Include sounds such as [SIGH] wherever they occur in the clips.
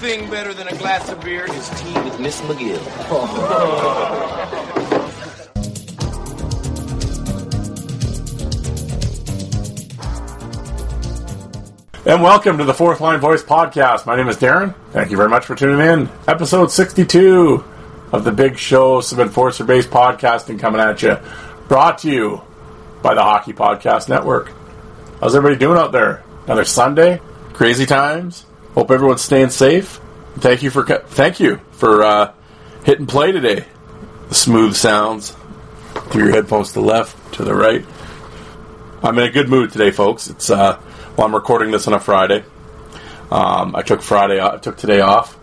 Thing better than a glass of beer is tea with Miss McGill. And welcome to the Fourth Line Voice Podcast. My name is Darren. Thank you very much for tuning in. Episode 62 of the Big Show, some enforcer based podcasting coming at you. Brought to you by the Hockey Podcast Network. How's everybody doing out there? Another Sunday? Crazy times? Hope everyone's staying safe. Thank you for thank you for uh, hitting play today. The smooth sounds through your headphones to the left, to the right. I'm in a good mood today, folks. It's uh, well, I'm recording this on a Friday. Um, I took Friday, I took today off.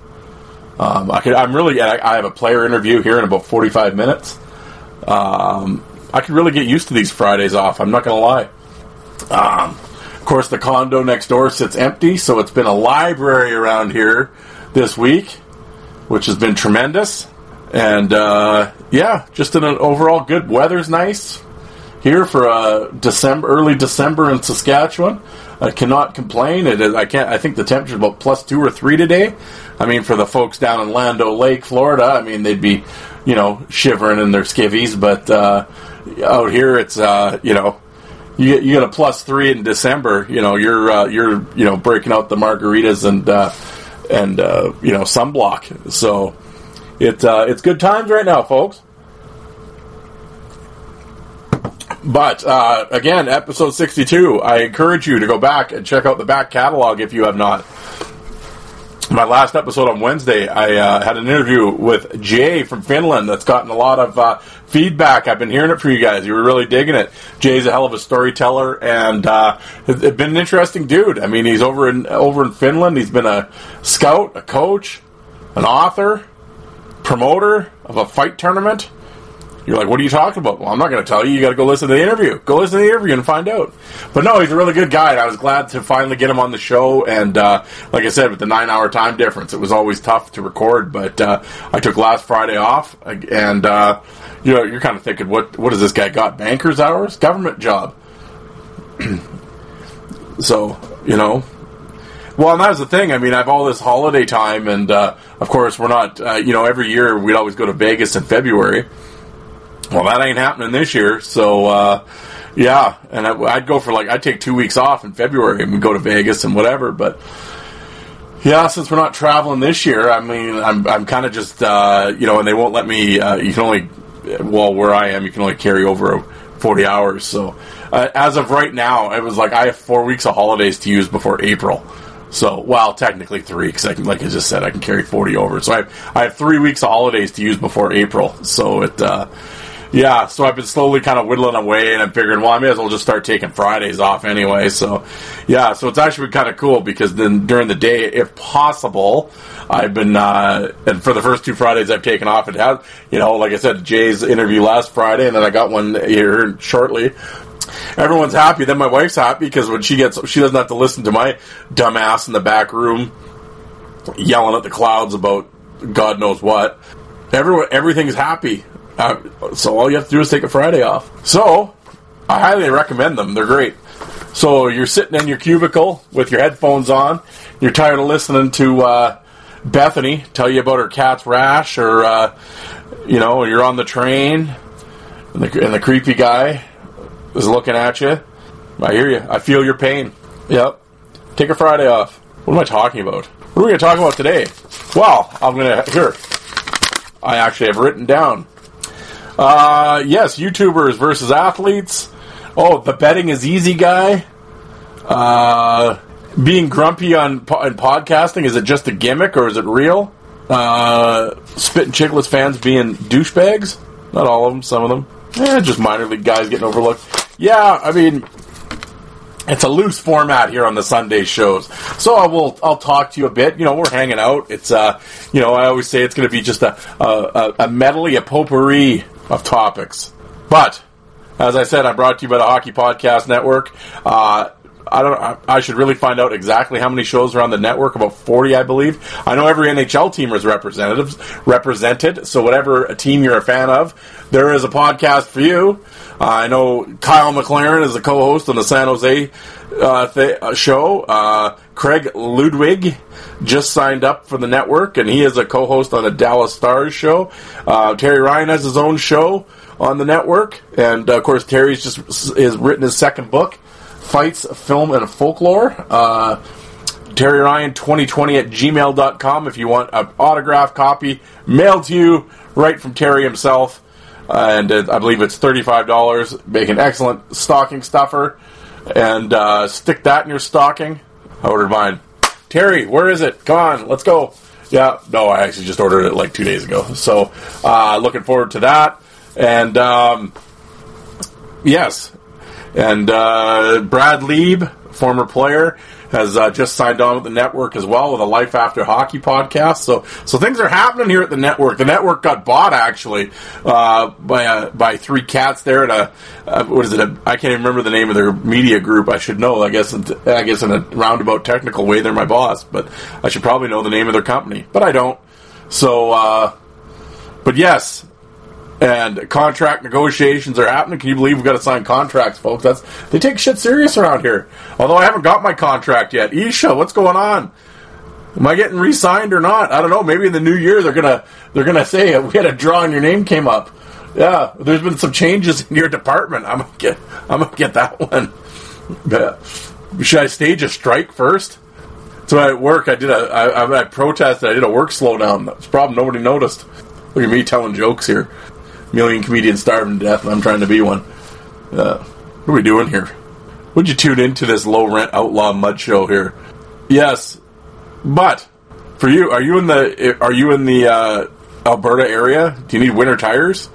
Um, I could, I'm really, I, I have a player interview here in about 45 minutes. Um, I could really get used to these Fridays off. I'm not going to lie. Um, course, the condo next door sits empty, so it's been a library around here this week, which has been tremendous. And uh, yeah, just in an overall good weather's nice here for uh, December, early December in Saskatchewan. I cannot complain. It is. I can't. I think the temperature is about plus two or three today. I mean, for the folks down in Lando Lake, Florida, I mean they'd be, you know, shivering in their skivvies. But uh, out here, it's uh, you know, you get you get a plus three in December. You know, you're uh, you're you know breaking out the margaritas and uh, and uh, you know sunblock. So it uh, it's good times right now, folks. But uh, again, episode 62, I encourage you to go back and check out the back catalog if you have not. My last episode on Wednesday, I uh, had an interview with Jay from Finland that's gotten a lot of uh, feedback. I've been hearing it from you guys. You were really digging it. Jay's a hell of a storyteller and uh, has been an interesting dude. I mean, he's over in over in Finland. He's been a scout, a coach, an author, promoter of a fight tournament. You're like, what are you talking about? Well, I'm not going to tell you. You got to go listen to the interview. Go listen to the interview and find out. But no, he's a really good guy, and I was glad to finally get him on the show. And uh, like I said, with the nine hour time difference, it was always tough to record. But uh, I took last Friday off, and uh, you know, you're kind of thinking, what what does this guy got? Banker's hours, government job. [CLEARS THROAT] so you know, well, and that was the thing. I mean, I have all this holiday time, and uh, of course, we're not. Uh, you know, every year we'd always go to Vegas in February. Well, that ain't happening this year. So, uh, yeah, and I, would go for like I'd take two weeks off in February and go to Vegas and whatever. But yeah, since we're not traveling this year, I mean, I'm I'm kind of just uh, you know, and they won't let me. Uh, you can only well where I am, you can only carry over forty hours. So uh, as of right now, it was like I have four weeks of holidays to use before April. So, well, technically three, because I can, like I just said, I can carry forty over. So I have, I have three weeks of holidays to use before April. So it, uh, yeah. So I've been slowly kind of whittling away, and I'm figuring, well, I may as well just start taking Fridays off anyway. So, yeah. So it's actually been kind of cool because then during the day, if possible, I've been, uh, and for the first two Fridays I've taken off, it has, you know, like I said, Jay's interview last Friday, and then I got one here shortly everyone's happy. Then my wife's happy because when she gets, she doesn't have to listen to my dumbass in the back room yelling at the clouds about God knows what. Everyone, everything's happy. Uh, so all you have to do is take a Friday off. So I highly recommend them. They're great. So you're sitting in your cubicle with your headphones on. You're tired of listening to uh, Bethany tell you about her cat's rash, or uh, you know, you're on the train and the, and the creepy guy is looking at you. I hear you. I feel your pain. Yep. Take a Friday off. What am I talking about? What are we going to talk about today? Well, I'm going to. Here. I actually have written down. Uh, yes, YouTubers versus athletes. Oh, the betting is easy guy. Uh, being grumpy on, on podcasting, is it just a gimmick or is it real? Uh, Spittin' Chicklets fans being douchebags. Not all of them, some of them. Eh, just minor league guys getting overlooked. Yeah, I mean, it's a loose format here on the Sunday shows. So I will I'll talk to you a bit. You know, we're hanging out. It's uh, you know, I always say it's going to be just a, a a medley, a potpourri of topics. But as I said, I'm brought to you by the Hockey Podcast Network. Uh, I don't. I should really find out exactly how many shows are on the network. About forty, I believe. I know every NHL team is representatives represented. So whatever team you're a fan of, there is a podcast for you. Uh, I know Kyle McLaren is a co-host on the San Jose uh, th- uh, show. Uh, Craig Ludwig just signed up for the network, and he is a co-host on the Dallas Stars show. Uh, Terry Ryan has his own show on the network, and of course Terry's just has written his second book, Fights, a Film, and a Folklore. Uh, Terry Ryan 2020 at gmail.com if you want an autograph copy mailed to you right from Terry himself. Uh, and uh, I believe it's $35. Make an excellent stocking stuffer and uh, stick that in your stocking. I ordered mine. Terry, where is it? Come on, let's go. Yeah, no, I actually just ordered it like two days ago. So, uh, looking forward to that. And um, yes, and uh, Brad Lieb, former player, has uh, just signed on with the network as well with a Life After Hockey podcast. So, so things are happening here at the network. The network got bought actually uh, by uh, by three cats there at a uh, what is it? I can't even remember the name of their media group. I should know. I guess I guess in a roundabout technical way, they're my boss, but I should probably know the name of their company, but I don't. So, uh, but yes, and contract negotiations are happening. Can you believe we've got to sign contracts, folks? That's they take shit serious around here. Although I haven't got my contract yet. Isha, what's going on? Am I getting re-signed or not? I don't know. Maybe in the new year they're gonna they're gonna say we had a draw and your name came up. Yeah, there's been some changes in your department. I'm gonna get I'm gonna get that one. But should I stage a strike first? So at work, I did a I, I protested. I did a work slowdown. That's problem. Nobody noticed. Look at me telling jokes here million comedians starving to death, and I'm trying to be one. Uh, what are we doing here? Would you tune into this low rent outlaw mud show here? Yes, but for you, are you in the are you in the uh, Alberta area? Do you need winter tires?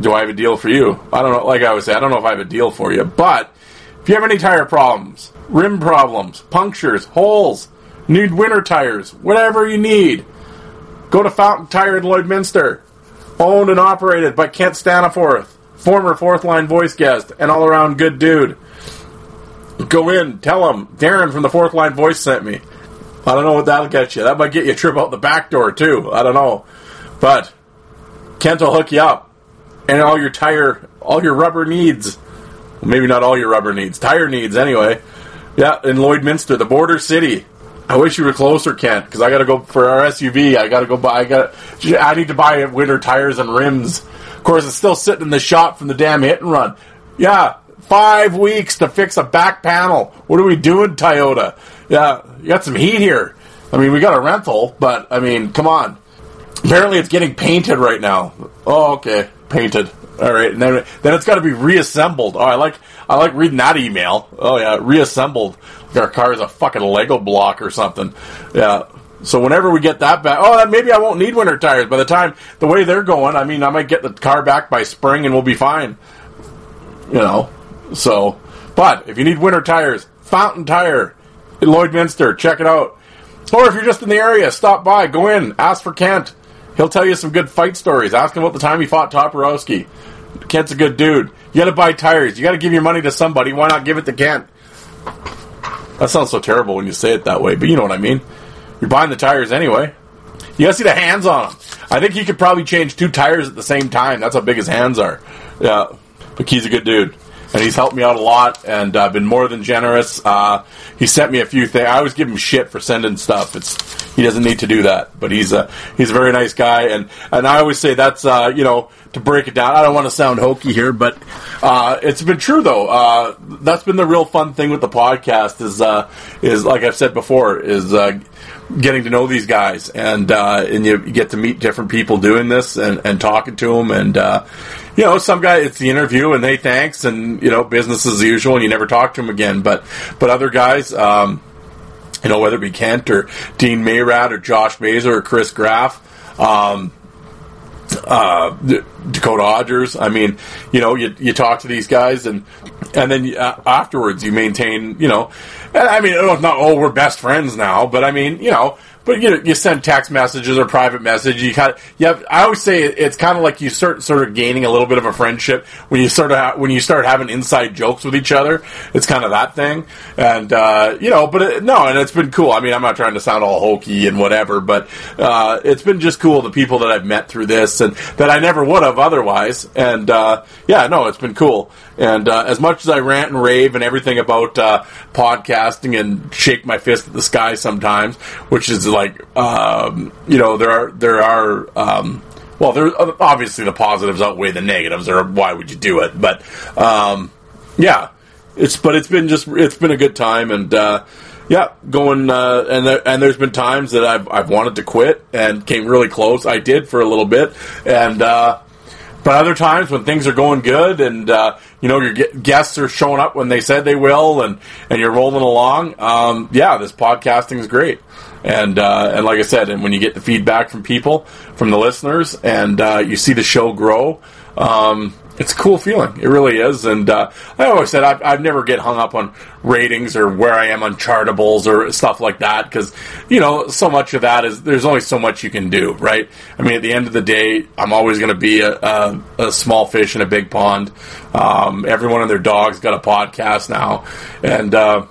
Do I have a deal for you? I don't know. Like I was saying, I don't know if I have a deal for you, but if you have any tire problems, rim problems, punctures, holes, need winter tires, whatever you need, go to Fountain Tire in Lloydminster. Owned and operated by Kent Staniforth, former fourth line voice guest and all around good dude. Go in, tell him Darren from the fourth line voice sent me. I don't know what that'll get you. That might get you a trip out the back door too. I don't know, but Kent will hook you up, and all your tire, all your rubber needs. Maybe not all your rubber needs, tire needs anyway. Yeah, in Lloydminster, the border city. I wish you were closer, Kent, because I got to go for our SUV. I got to go buy. I got. I need to buy winter tires and rims. Of course, it's still sitting in the shop from the damn hit and run. Yeah, five weeks to fix a back panel. What are we doing, Toyota? Yeah, you got some heat here. I mean, we got a rental, but I mean, come on. Apparently, it's getting painted right now. Oh, okay, painted. All right, and then then it's got to be reassembled. Oh, I like I like reading that email. Oh yeah, reassembled our car is a fucking Lego block or something. Yeah. So whenever we get that back, oh, maybe I won't need winter tires. By the time the way they're going, I mean, I might get the car back by spring and we'll be fine. You know. So, but if you need winter tires, Fountain Tire in Lloydminster, check it out. Or if you're just in the area, stop by, go in, ask for Kent. He'll tell you some good fight stories. Ask him about the time he fought Toporowski. Kent's a good dude. You got to buy tires. You got to give your money to somebody. Why not give it to Kent? That sounds so terrible when you say it that way, but you know what I mean. You're buying the tires anyway. You gotta see the hands on them. I think he could probably change two tires at the same time. That's how big his hands are. Yeah, but he's a good dude, and he's helped me out a lot, and uh, been more than generous. Uh, he sent me a few things. I always give him shit for sending stuff. It's he doesn't need to do that, but he's a he's a very nice guy, and and I always say that's uh, you know to break it down. I don't want to sound hokey here, but uh, it's been true though. Uh, that's been the real fun thing with the podcast is uh, is like I've said before is getting to know these guys and uh, and you, get to meet different people doing this and, and talking to them and uh, you know some guy it's the interview and they thanks and you know business as usual and you never talk to them again. But but other guys. Um, you know, whether it be Kent or Dean Mayrad or Josh Mazer or Chris Graff, um, uh, Dakota Odgers. I mean, you know, you, you talk to these guys, and and then uh, afterwards you maintain, you know, I mean, not oh we're best friends now, but I mean, you know, but you know, you send text messages or private message. You kind of, yeah. I always say it's kind of like you start sort of gaining a little bit of a friendship when you sort of ha- when you start having inside jokes with each other. It's kind of that thing, and uh, you know, but it, no, and it's been cool. I mean, I'm not trying to sound all hokey and whatever, but uh, it's been just cool the people that I've met through this and that I never would have otherwise. And uh, yeah, no, it's been cool. And uh, as much as I rant and rave and everything about uh, podcasting and shake my fist at the sky sometimes, which is like, um, you know, there are there are. Um, well, there obviously the positives outweigh the negatives, or why would you do it? But um, yeah, it's but it's been just it's been a good time, and uh, yeah, going uh, and there, and there's been times that I've I've wanted to quit and came really close. I did for a little bit, and uh, but other times when things are going good and uh, you know your guests are showing up when they said they will, and and you're rolling along, um, yeah, this podcasting is great. And uh, and like I said, and when you get the feedback from people, from the listeners, and uh, you see the show grow, um, it's a cool feeling. It really is. And uh, I always said I've, I've never get hung up on ratings or where I am on chartables or stuff like that because you know so much of that is there's only so much you can do, right? I mean, at the end of the day, I'm always going to be a, a, a, small fish in a big pond. Um, everyone and their dog's got a podcast now, and. Uh,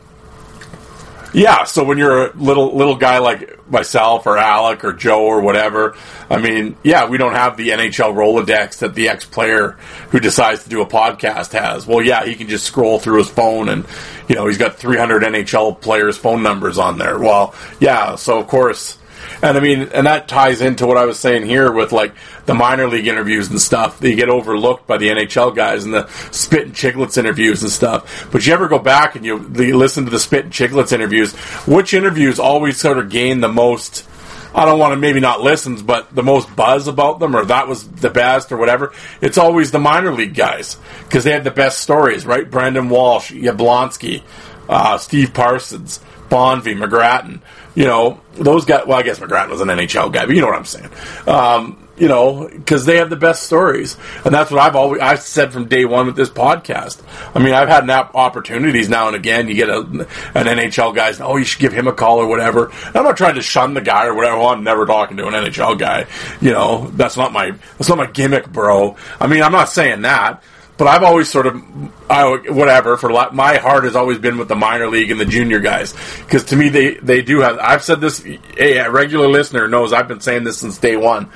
yeah, so when you're a little little guy like myself or Alec or Joe or whatever, I mean, yeah, we don't have the NHL Rolodex that the ex player who decides to do a podcast has. Well, yeah, he can just scroll through his phone and, you know, he's got 300 NHL players' phone numbers on there. Well, yeah, so of course and I mean, and that ties into what I was saying here with like the minor league interviews and stuff. They get overlooked by the NHL guys and the Spittin' Chicklets interviews and stuff. But you ever go back and you, you listen to the Spittin' Chicklets interviews? Which interviews always sort of gain the most? I don't want to maybe not listens, but the most buzz about them, or that was the best, or whatever. It's always the minor league guys because they had the best stories, right? Brandon Walsh, Yablonski, uh, Steve Parsons, Bonvie, McGrattan you know, those guys. Well, I guess McGrath was an NHL guy, but you know what I'm saying. Um, you know, because they have the best stories, and that's what I've always I've said from day one with this podcast. I mean, I've had opportunities now and again. You get a, an NHL guy, oh, you should give him a call or whatever. And I'm not trying to shun the guy or whatever. Well, I'm never talking to an NHL guy. You know, that's not my that's not my gimmick, bro. I mean, I'm not saying that. But I've always sort of, I, whatever. For my heart has always been with the minor league and the junior guys because to me they they do have. I've said this. A regular listener knows I've been saying this since day one.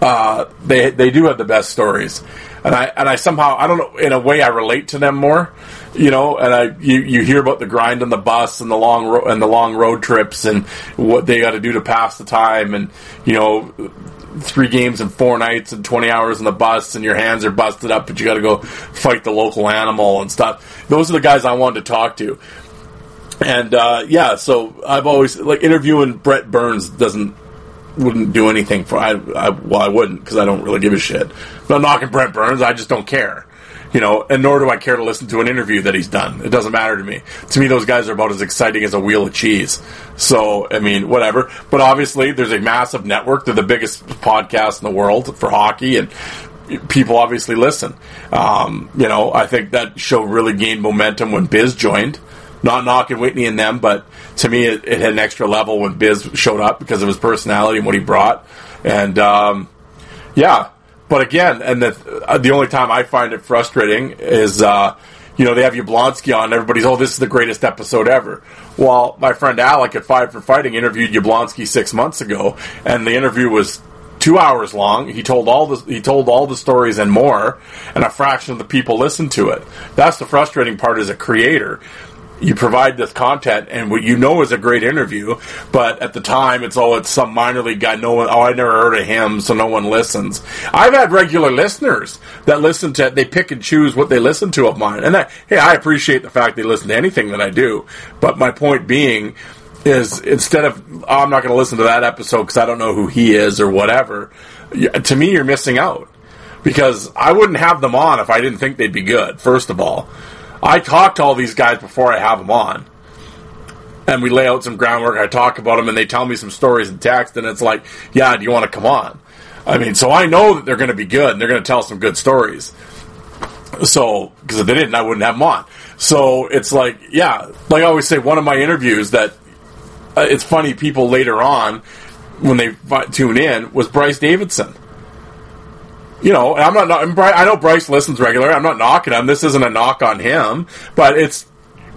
Uh, they they do have the best stories, and I and I somehow I don't know in a way I relate to them more, you know. And I you, you hear about the grind on the bus and the long ro- and the long road trips and what they got to do to pass the time and you know three games in four nights and 20 hours in the bus and your hands are busted up, but you got to go fight the local animal and stuff. Those are the guys I wanted to talk to. And uh, yeah, so I've always like interviewing Brent Burns doesn't wouldn't do anything for I, I well I wouldn't because I don't really give a shit. But I'm knocking Brent Burns, I just don't care you know, and nor do I care to listen to an interview that he's done. It doesn't matter to me. To me, those guys are about as exciting as a wheel of cheese. So, I mean, whatever. But obviously, there's a massive network. They're the biggest podcast in the world for hockey, and people obviously listen. Um, you know, I think that show really gained momentum when Biz joined. Not knocking Whitney and them, but to me, it, it had an extra level when Biz showed up because of his personality and what he brought. And um, yeah, but again, and the uh, the only time I find it frustrating is, uh, you know, they have Yablonski on. everybody's, oh, this is the greatest episode ever. Well, my friend Alec at Five for Fighting interviewed Yablonski six months ago, and the interview was two hours long. He told all the he told all the stories and more, and a fraction of the people listened to it. That's the frustrating part as a creator you provide this content and what you know is a great interview, but at the time it's oh it's some minor league guy. No one oh I never heard of him, so no one listens. I've had regular listeners that listen to they pick and choose what they listen to of mine, and hey I appreciate the fact they listen to anything that I do. But my point being is instead of oh, I'm not going to listen to that episode because I don't know who he is or whatever. To me, you're missing out because I wouldn't have them on if I didn't think they'd be good. First of all. I talk to all these guys before I have them on. And we lay out some groundwork. I talk about them, and they tell me some stories in text, and it's like, yeah, do you want to come on? I mean, so I know that they're going to be good and they're going to tell some good stories. So, because if they didn't, I wouldn't have them on. So it's like, yeah, like I always say, one of my interviews that uh, it's funny. People later on, when they tune in, was Bryce Davidson. You know, I'm not. Bry- I know Bryce listens regularly. I'm not knocking him. This isn't a knock on him, but it's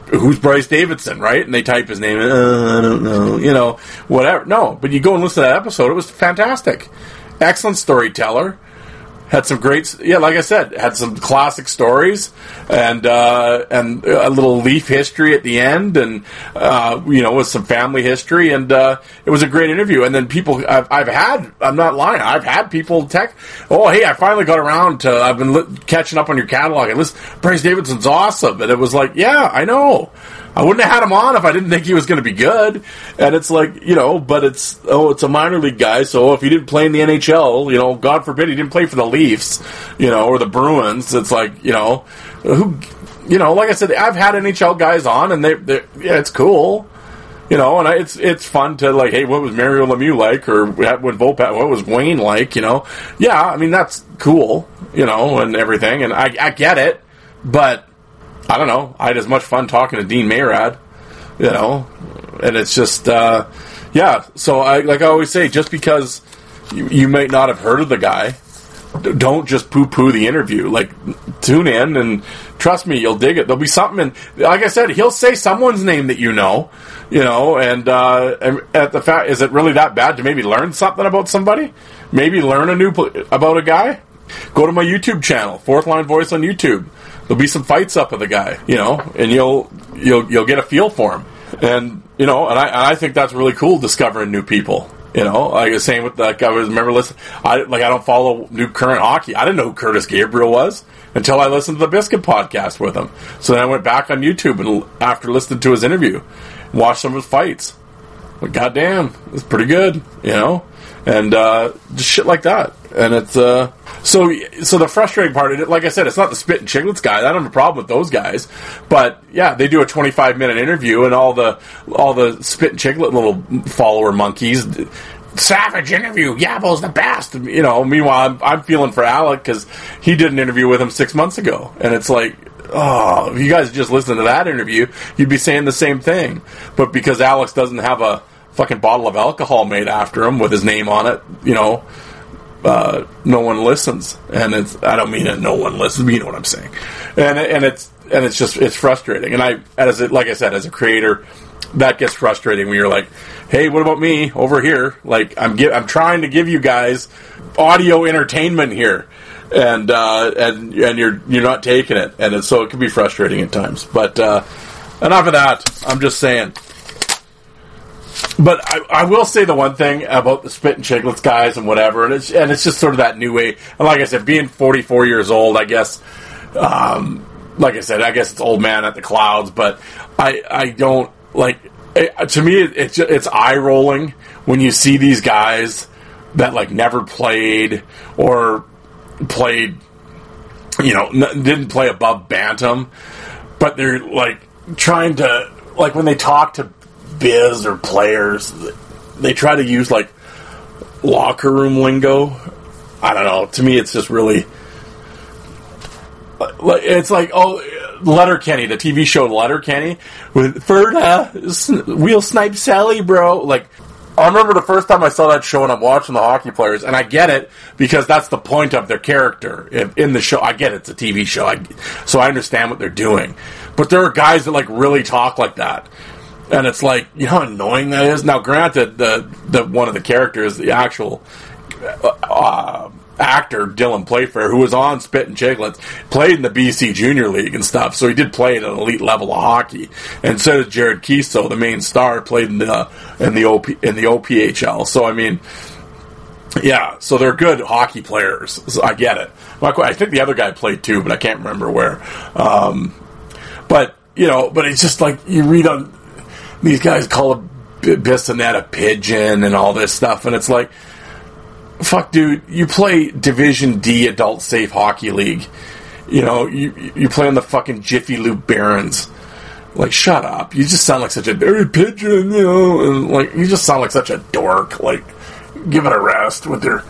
who's Bryce Davidson, right? And they type his name. Uh, I don't know. You know, whatever. No, but you go and listen to that episode. It was fantastic. Excellent storyteller. Had some great, yeah, like I said, had some classic stories and uh, and a little Leaf history at the end, and uh, you know, with some family history, and uh, it was a great interview. And then people, I've, I've had, I'm not lying, I've had people text, oh, hey, I finally got around to, I've been li- catching up on your catalog, and listen, Bryce Davidson's awesome, and it was like, yeah, I know. I wouldn't have had him on if I didn't think he was going to be good. And it's like, you know, but it's, oh, it's a minor league guy. So if he didn't play in the NHL, you know, God forbid he didn't play for the Leafs, you know, or the Bruins. It's like, you know, who, you know, like I said, I've had NHL guys on and they, they yeah, it's cool. You know, and I, it's it's fun to like, hey, what was Mario Lemieux like, or when Volpat, what was Wayne like? You know, yeah, I mean that's cool, you know, and everything, and I, I get it, but I don't know. I had as much fun talking to Dean Mayrad, you know, and it's just, uh, yeah. So I, like I always say, just because you, you might not have heard of the guy, don't just poo-poo the interview. Like, tune in and trust me, you'll dig it. There'll be something. In, like I said, he'll say someone's name that you know, you know, and, uh, and at the fact, is it really that bad to maybe learn something about somebody? Maybe learn a new pl- about a guy. Go to my YouTube channel, Fourth Line Voice on YouTube there'll be some fights up with the guy, you know, and you'll you'll you'll get a feel for him, and you know, and I and I think that's really cool discovering new people. You know, like the same with that guy, was remember listen, I like I don't follow new current hockey. I didn't know who Curtis Gabriel was until I listened to the Biscuit podcast with him. So then I went back on YouTube and after listening to his interview, watched some of his fights. But goddamn, it's pretty good, you know, and uh, just shit like that. And it's uh, so so the frustrating part, like I said, it's not the Spittin' Chicklets guy. I don't have a problem with those guys, but yeah, they do a twenty five minute interview, and all the all the Spittin' Chicklet little follower monkeys. Savage interview. Yabo's the best. You know. Meanwhile, I'm, I'm feeling for Alec because he did an interview with him six months ago, and it's like, oh, if you guys just listened to that interview, you'd be saying the same thing. But because Alex doesn't have a fucking bottle of alcohol made after him with his name on it, you know, uh, no one listens, and it's I don't mean that No one listens. You know what I'm saying, and and it's and it's just it's frustrating. And I as it like I said as a creator, that gets frustrating when you're like, hey, what about me over here? Like I'm gi- I'm trying to give you guys audio entertainment here. And uh, and and you're you're not taking it, and so it can be frustrating at times. But uh, enough of that. I'm just saying. But I, I will say the one thing about the Spittin' Chicklets guys and whatever, and it's and it's just sort of that new way. And like I said, being 44 years old, I guess, um, like I said, I guess it's old man at the clouds. But I I don't like it, to me. It, it's it's eye rolling when you see these guys that like never played or played, you know, n- didn't play above bantam, but they're like trying to like when they talk to biz or players, they try to use like locker room lingo. I don't know. To me, it's just really it's like oh, Letterkenny, the TV show Letterkenny with Ferda wheel snipe Sally, bro. Like I remember the first time I saw that show and I'm watching the hockey players, and I get it because that's the point of their character in in the show. I get it, it's a TV show, I, so I understand what they're doing. But there are guys that like really talk like that, and it's like you know how annoying that is. Now, granted, the the one of the characters, the actual uh, actor Dylan Playfair, who was on Spittin' Chicklets, played in the BC Junior League and stuff. So he did play at an elite level of hockey. And so did Jared Keeso, the main star, played in the in the OP in the OPHL. So I mean. Yeah, so they're good hockey players. So I get it. I think the other guy played too, but I can't remember where. Um, but you know, but it's just like you read on these guys call a B- Bissonnette a pigeon and all this stuff, and it's like, fuck, dude, you play Division D Adult Safe Hockey League. You know, you you play on the fucking Jiffy Lube Barons. Like, shut up! You just sound like such a dirty pigeon, you know, and like you just sound like such a dork. Like, give it a rest with your.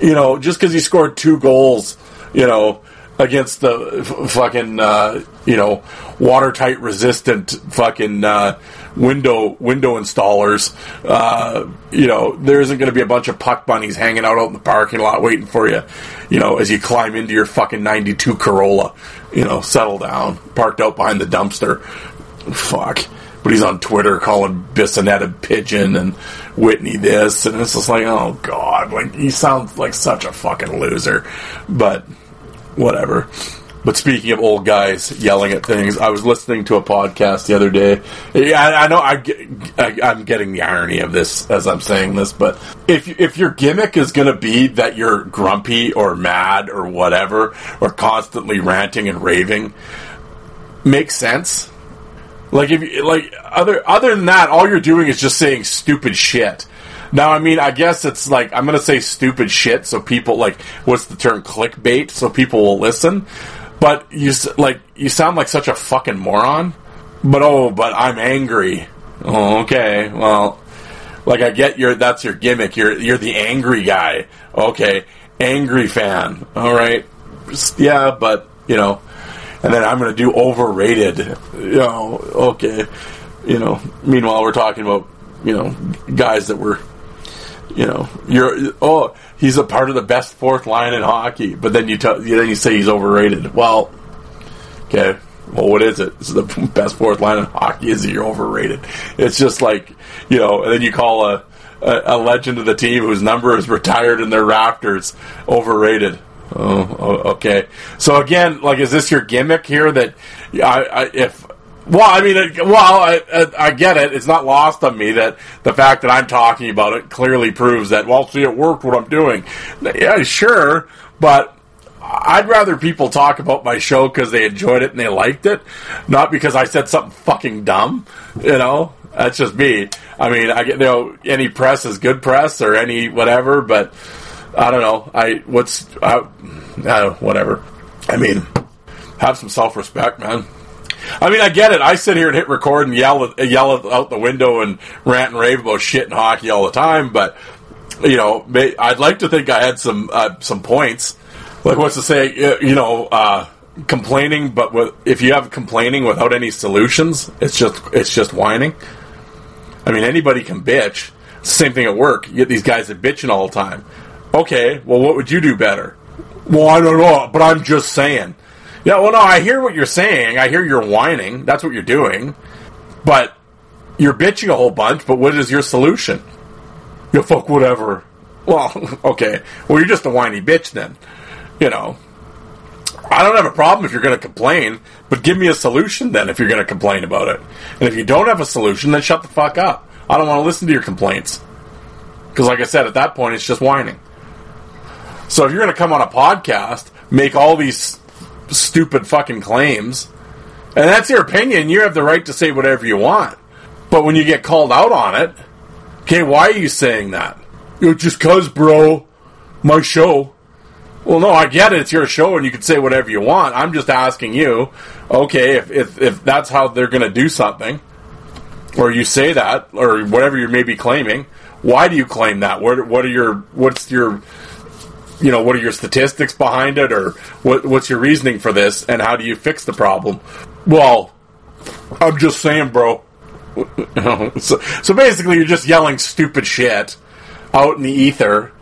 you know, just because he scored two goals, you know, against the f- fucking, uh, you know, watertight resistant fucking uh, window window installers, uh, you know, there isn't going to be a bunch of puck bunnies hanging out out in the parking lot waiting for you, you know, as you climb into your fucking '92 Corolla, you know, settle down, parked out behind the dumpster. Fuck. But he's on Twitter calling Bissonnette a pigeon and Whitney this, and it's just like, oh god, like he sounds like such a fucking loser. But whatever. But speaking of old guys yelling at things, I was listening to a podcast the other day. I, I know I, I'm getting the irony of this as I'm saying this, but if if your gimmick is going to be that you're grumpy or mad or whatever, or constantly ranting and raving, makes sense. Like if like other other than that, all you're doing is just saying stupid shit. Now, I mean, I guess it's like I'm gonna say stupid shit, so people like what's the term clickbait, so people will listen. But you like you sound like such a fucking moron. But oh, but I'm angry. Oh, okay, well, like I get your that's your gimmick. You're you're the angry guy. Okay, angry fan. All right, yeah, but you know, and then I'm going to do overrated. You know, okay, you know. Meanwhile, we're talking about you know guys that were, you know, you're oh he's a part of the best fourth line in hockey, but then you tell then you say he's overrated. Well, okay. Well, what is it? It's the [LAUGHS] best fourth line in hockey. Is you're overrated? It's just like you know, and then you call a, a a legend of the team whose number is retired in their rafters overrated. Oh, okay. So again, like, is this your gimmick here? That I, I if well, I mean, it, well, I, I, I get it. It's not lost on me that the fact that I'm talking about it clearly proves that. Well, see, it worked. What I'm doing, yeah, sure, but I'd rather people talk about my show because they enjoyed it and they liked it, not because I said something fucking dumb. You know, that's just me. I mean, I get you know any press is good press or any whatever, but I don't know. I what's I, I whatever. I mean, have some self respect, man. I mean, I get it. I sit here and hit record and yell yell out the window and rant and rave about shit and hockey all the time, but you know, I'd like to think I had some uh, some points. Like what's to say, uh, you know, uh, complaining, but with, if you have complaining without any solutions, it's just it's just whining. I mean, anybody can bitch. Same thing at work. You get these guys that bitching all the time. Okay, well, what would you do better? Well, I don't know, but I'm just saying. Yeah, well, no, I hear what you're saying. I hear you're whining. That's what you're doing. But you're bitching a whole bunch. But what is your solution? You fuck whatever. Well, [LAUGHS] okay. Well, you're just a whiny bitch then. You know. I don't have a problem if you're going to complain, but give me a solution then if you're going to complain about it. And if you don't have a solution, then shut the fuck up. I don't want to listen to your complaints. Because, like I said, at that point, it's just whining. So if you're going to come on a podcast, make all these stupid fucking claims, and that's your opinion, you have the right to say whatever you want. But when you get called out on it, okay, why are you saying that? You know, just cause, bro, my show. Well, no, I get it. It's your show, and you can say whatever you want. I'm just asking you, okay, if if, if that's how they're going to do something, or you say that, or whatever you may be claiming, why do you claim that? What what are your what's your you know what are your statistics behind it, or what what's your reasoning for this, and how do you fix the problem? Well, I'm just saying, bro. [LAUGHS] so, so basically, you're just yelling stupid shit out in the ether.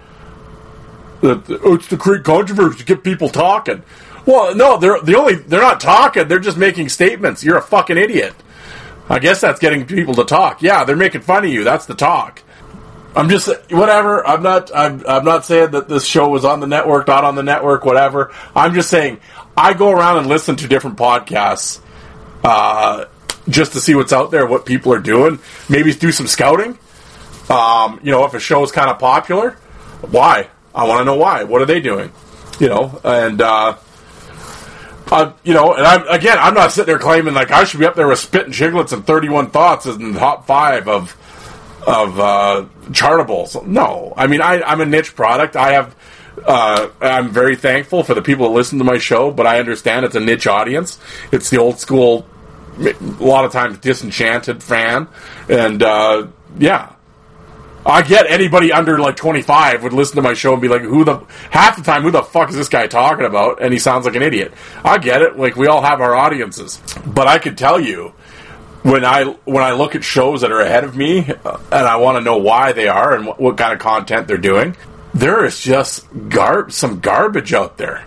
Oh, it's to create controversy to get people talking. Well, no, they're the only they're not talking. They're just making statements. You're a fucking idiot. I guess that's getting people to talk. Yeah, they're making fun of you. That's the talk. I'm just whatever. I'm not. I'm. I'm not saying that this show was on the network, not on the network, whatever. I'm just saying I go around and listen to different podcasts, uh, just to see what's out there, what people are doing. Maybe do some scouting. Um, you know, if a show is kind of popular, why? I want to know why. What are they doing? You know, and uh, uh, you know, and I'm again, I'm not sitting there claiming like I should be up there with Spittin' Chicklets and 31 thoughts in the top five of of uh, chartables. No, I mean I, I'm a niche product. I have. Uh, I'm very thankful for the people that listen to my show, but I understand it's a niche audience. It's the old school, a lot of times disenchanted fan, and uh, yeah, I get anybody under like 25 would listen to my show and be like, who the, half the time, who the fuck is this guy talking about? And he sounds like an idiot. I get it. Like, we all have our audiences. But I could tell you, when I when I look at shows that are ahead of me uh, and I want to know why they are and what, what kind of content they're doing, there is just gar- some garbage out there,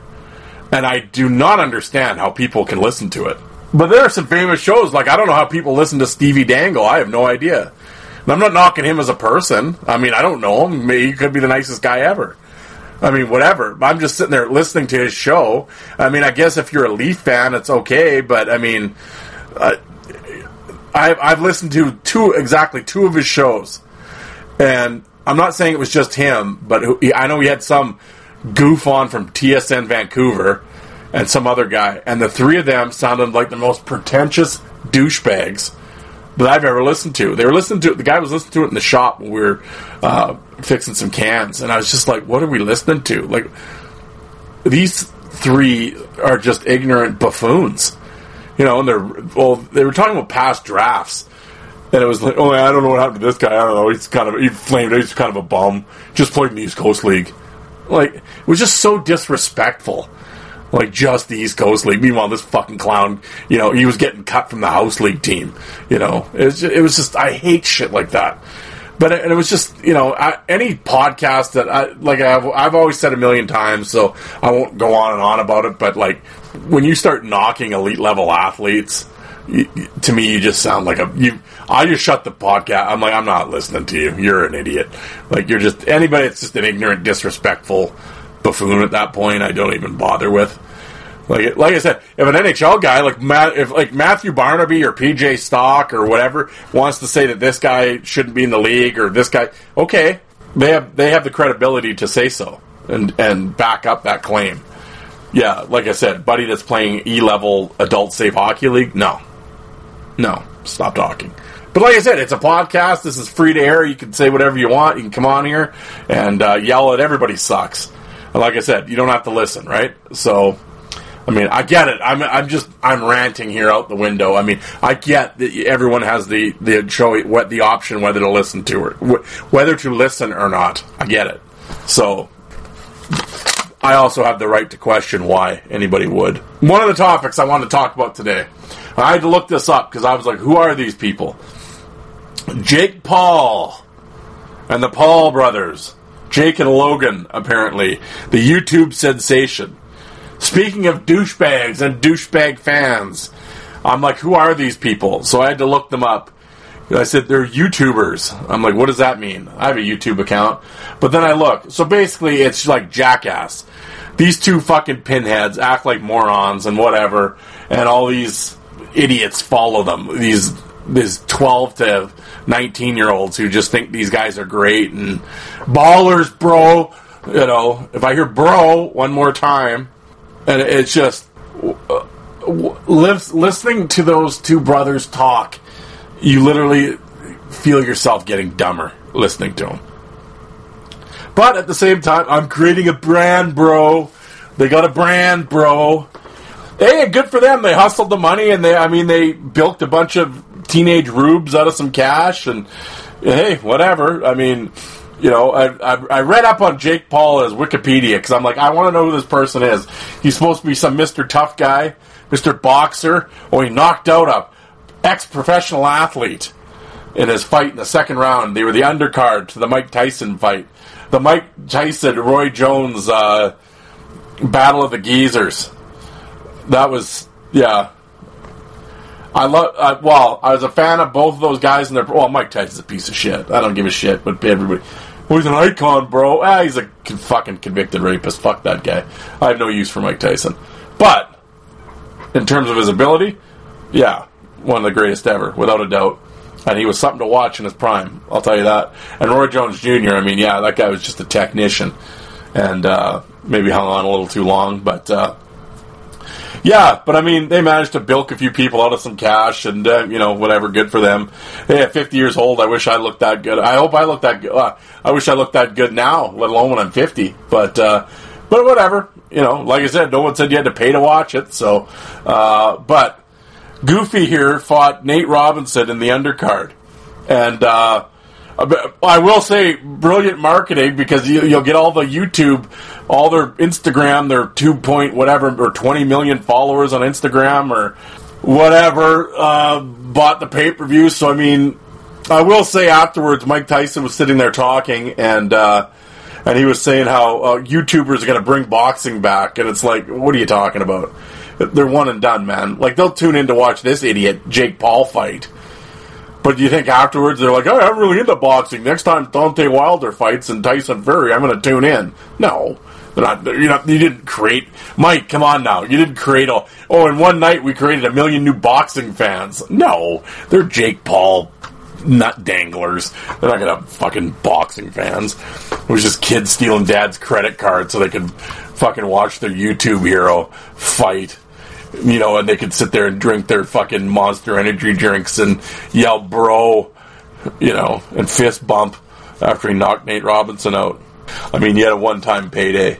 and I do not understand how people can listen to it. But there are some famous shows like I don't know how people listen to Stevie Dangle. I have no idea. And I'm not knocking him as a person. I mean, I don't know him. He could be the nicest guy ever. I mean, whatever. I'm just sitting there listening to his show. I mean, I guess if you're a Leaf fan, it's okay. But I mean, uh, I've, I've listened to two exactly two of his shows, and I'm not saying it was just him, but I know he had some goof on from TSN Vancouver and some other guy, and the three of them sounded like the most pretentious douchebags that I've ever listened to. They were listening to. The guy was listening to it in the shop when we were uh, fixing some cans, and I was just like, "What are we listening to?" Like these three are just ignorant buffoons. You know, and they're well, they were talking about past drafts, and it was like, oh, I don't know what happened to this guy. I don't know. He's kind of he flamed. He's kind of a bum. Just played in the East Coast League. Like it was just so disrespectful. Like just the East Coast League. Meanwhile, this fucking clown, you know, he was getting cut from the House League team. You know, it was just, it was just I hate shit like that. But it, it was just you know I, any podcast that I like I've, I've always said a million times, so I won't go on and on about it. But like when you start knocking elite level athletes, you, to me, you just sound like a you. I just shut the podcast. I'm like, I'm not listening to you. You're an idiot. Like you're just anybody that's just an ignorant, disrespectful buffoon at that point. I don't even bother with. Like, like I said, if an NHL guy like Matt, if like Matthew Barnaby or PJ Stock or whatever wants to say that this guy shouldn't be in the league or this guy, okay, they have they have the credibility to say so and and back up that claim. Yeah, like I said, buddy that's playing E level adult safe hockey league, no, no, stop talking. But like I said, it's a podcast. This is free to air. You can say whatever you want. You can come on here and uh, yell at everybody sucks. And like I said, you don't have to listen, right? So I mean, I get it. I'm, I'm just, I'm ranting here out the window. I mean, I get that everyone has the, the choice, what the option whether to listen to or whether to listen or not. I get it. So, I also have the right to question why anybody would. One of the topics I wanted to talk about today, I had to look this up because I was like, who are these people? Jake Paul and the Paul brothers. Jake and Logan, apparently. The YouTube sensation. Speaking of douchebags and douchebag fans, I'm like, who are these people? So I had to look them up. I said they're YouTubers. I'm like, what does that mean? I have a YouTube account, but then I look. So basically, it's like jackass. These two fucking pinheads act like morons and whatever, and all these idiots follow them. These these 12 to 19 year olds who just think these guys are great and ballers, bro. You know, if I hear bro one more time, and it's just listening to those two brothers talk you literally feel yourself getting dumber listening to them. But at the same time, I'm creating a brand, bro. They got a brand, bro. Hey, good for them. They hustled the money, and they, I mean, they bilked a bunch of teenage rubes out of some cash, and hey, whatever. I mean, you know, I, I, I read up on Jake Paul as Wikipedia because I'm like, I want to know who this person is. He's supposed to be some Mr. Tough guy, Mr. Boxer, or he knocked out a ex professional athlete in his fight in the second round. They were the undercard to the Mike Tyson fight. The Mike Tyson Roy Jones uh, Battle of the Geezers. That was yeah. I love. Uh, well, I was a fan of both of those guys, and they're well. Mike Tyson's a piece of shit. I don't give a shit, but everybody. Well, he's an icon, bro. Ah, he's a fucking convicted rapist. Fuck that guy. I have no use for Mike Tyson. But in terms of his ability, yeah, one of the greatest ever, without a doubt. And he was something to watch in his prime. I'll tell you that. And Roy Jones Jr. I mean, yeah, that guy was just a technician, and uh, maybe hung on a little too long, but. Uh, yeah, but I mean, they managed to bilk a few people out of some cash, and uh, you know, whatever, good for them. Hey, at 50 years old, I wish I looked that good. I hope I look that good. Uh, I wish I looked that good now, let alone when I'm 50. But, uh, but whatever. You know, like I said, no one said you had to pay to watch it. So, uh, but Goofy here fought Nate Robinson in the undercard, and uh, I will say brilliant marketing because you, you'll get all the YouTube, all their Instagram, their two point whatever or twenty million followers on Instagram or whatever uh, bought the pay per view. So I mean, I will say afterwards, Mike Tyson was sitting there talking and. Uh, and he was saying how uh, YouTubers are going to bring boxing back, and it's like, what are you talking about? They're one and done, man. Like they'll tune in to watch this idiot Jake Paul fight, but do you think afterwards they're like, oh, I'm really into boxing. Next time Deontay Wilder fights and Tyson Fury, I'm going to tune in. No, they're not. You're not. You didn't create Mike. Come on now. You didn't create a. Oh, in one night we created a million new boxing fans. No, they're Jake Paul nut danglers. They're not gonna have fucking boxing fans. It was just kids stealing dad's credit card so they could fucking watch their YouTube hero fight. You know, and they could sit there and drink their fucking monster energy drinks and yell bro, you know, and fist bump after he knocked Nate Robinson out. I mean, he had a one time payday.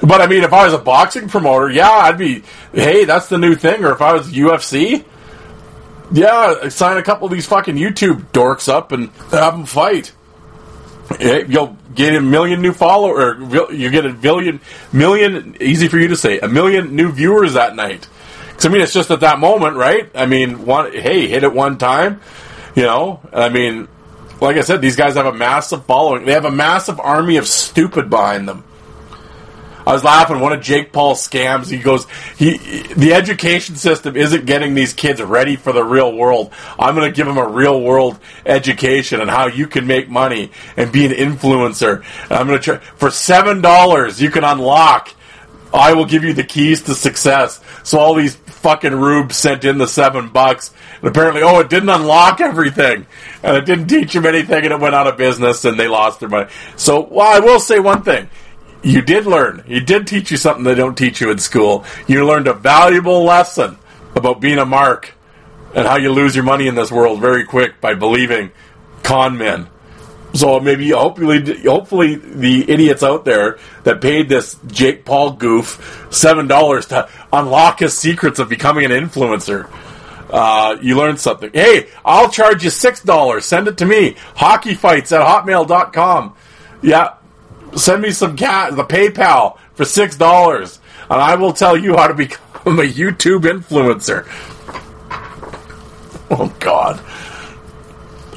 But I mean, if I was a boxing promoter, yeah, I'd be, hey, that's the new thing. Or if I was UFC, yeah, sign a couple of these fucking YouTube dorks up and have them fight. You'll get a million new followers, you get a million, million, easy for you to say, a million new viewers that night. I mean, it's just at that moment, right? I mean, one, hey, hit it one time, you know? I mean, like I said, these guys have a massive following. They have a massive army of stupid behind them. I was laughing. One of Jake Paul's scams. He goes, he the education system isn't getting these kids ready for the real world. I'm going to give them a real world education and how you can make money and be an influencer. I'm going to try for seven dollars. You can unlock. I will give you the keys to success. So all these fucking Rube sent in the seven bucks, and apparently, oh, it didn't unlock everything, and it didn't teach them anything, and it went out of business, and they lost their money. So, well, I will say one thing you did learn. He did teach you something they don't teach you in school. You learned a valuable lesson about being a mark and how you lose your money in this world very quick by believing con men. So maybe hopefully hopefully the idiots out there that paid this Jake Paul goof seven dollars to unlock his secrets of becoming an influencer. Uh, you learned something. Hey, I'll charge you six dollars. Send it to me. Hockeyfights at hotmail.com. Yeah, send me some cat the PayPal for six dollars, and I will tell you how to become a YouTube influencer. [LAUGHS] Oh God.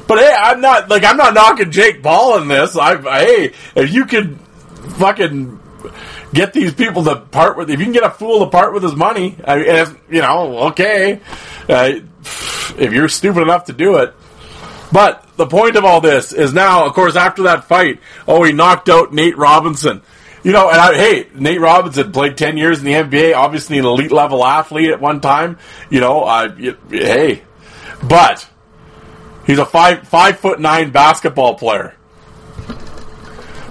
But hey, I'm not like I'm not knocking Jake Paul in this. I, I hey, if you could fucking get these people to part with, if you can get a fool to part with his money, I if, you know, okay, uh, if you're stupid enough to do it. But the point of all this is now, of course, after that fight, oh, he knocked out Nate Robinson. You know, and I, hey, Nate Robinson played ten years in the NBA, obviously an elite level athlete at one time. You know, y- hey, but he's a five five foot nine basketball player.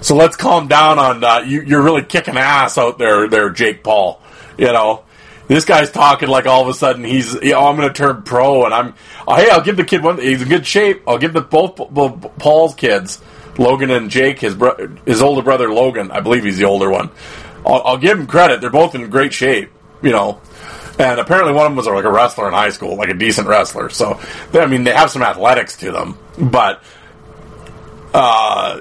So let's calm down on uh, you. You're really kicking ass out there, there, Jake Paul. You know, this guy's talking like all of a sudden he's, you know, I'm going to turn pro, and I'm, oh, hey, I'll give the kid one. He's in good shape. I'll give the both both Paul's kids, Logan and Jake, his bro, his older brother Logan. I believe he's the older one. I'll, I'll give him credit. They're both in great shape. You know. And apparently, one of them was like a wrestler in high school, like a decent wrestler. So, I mean, they have some athletics to them, but uh,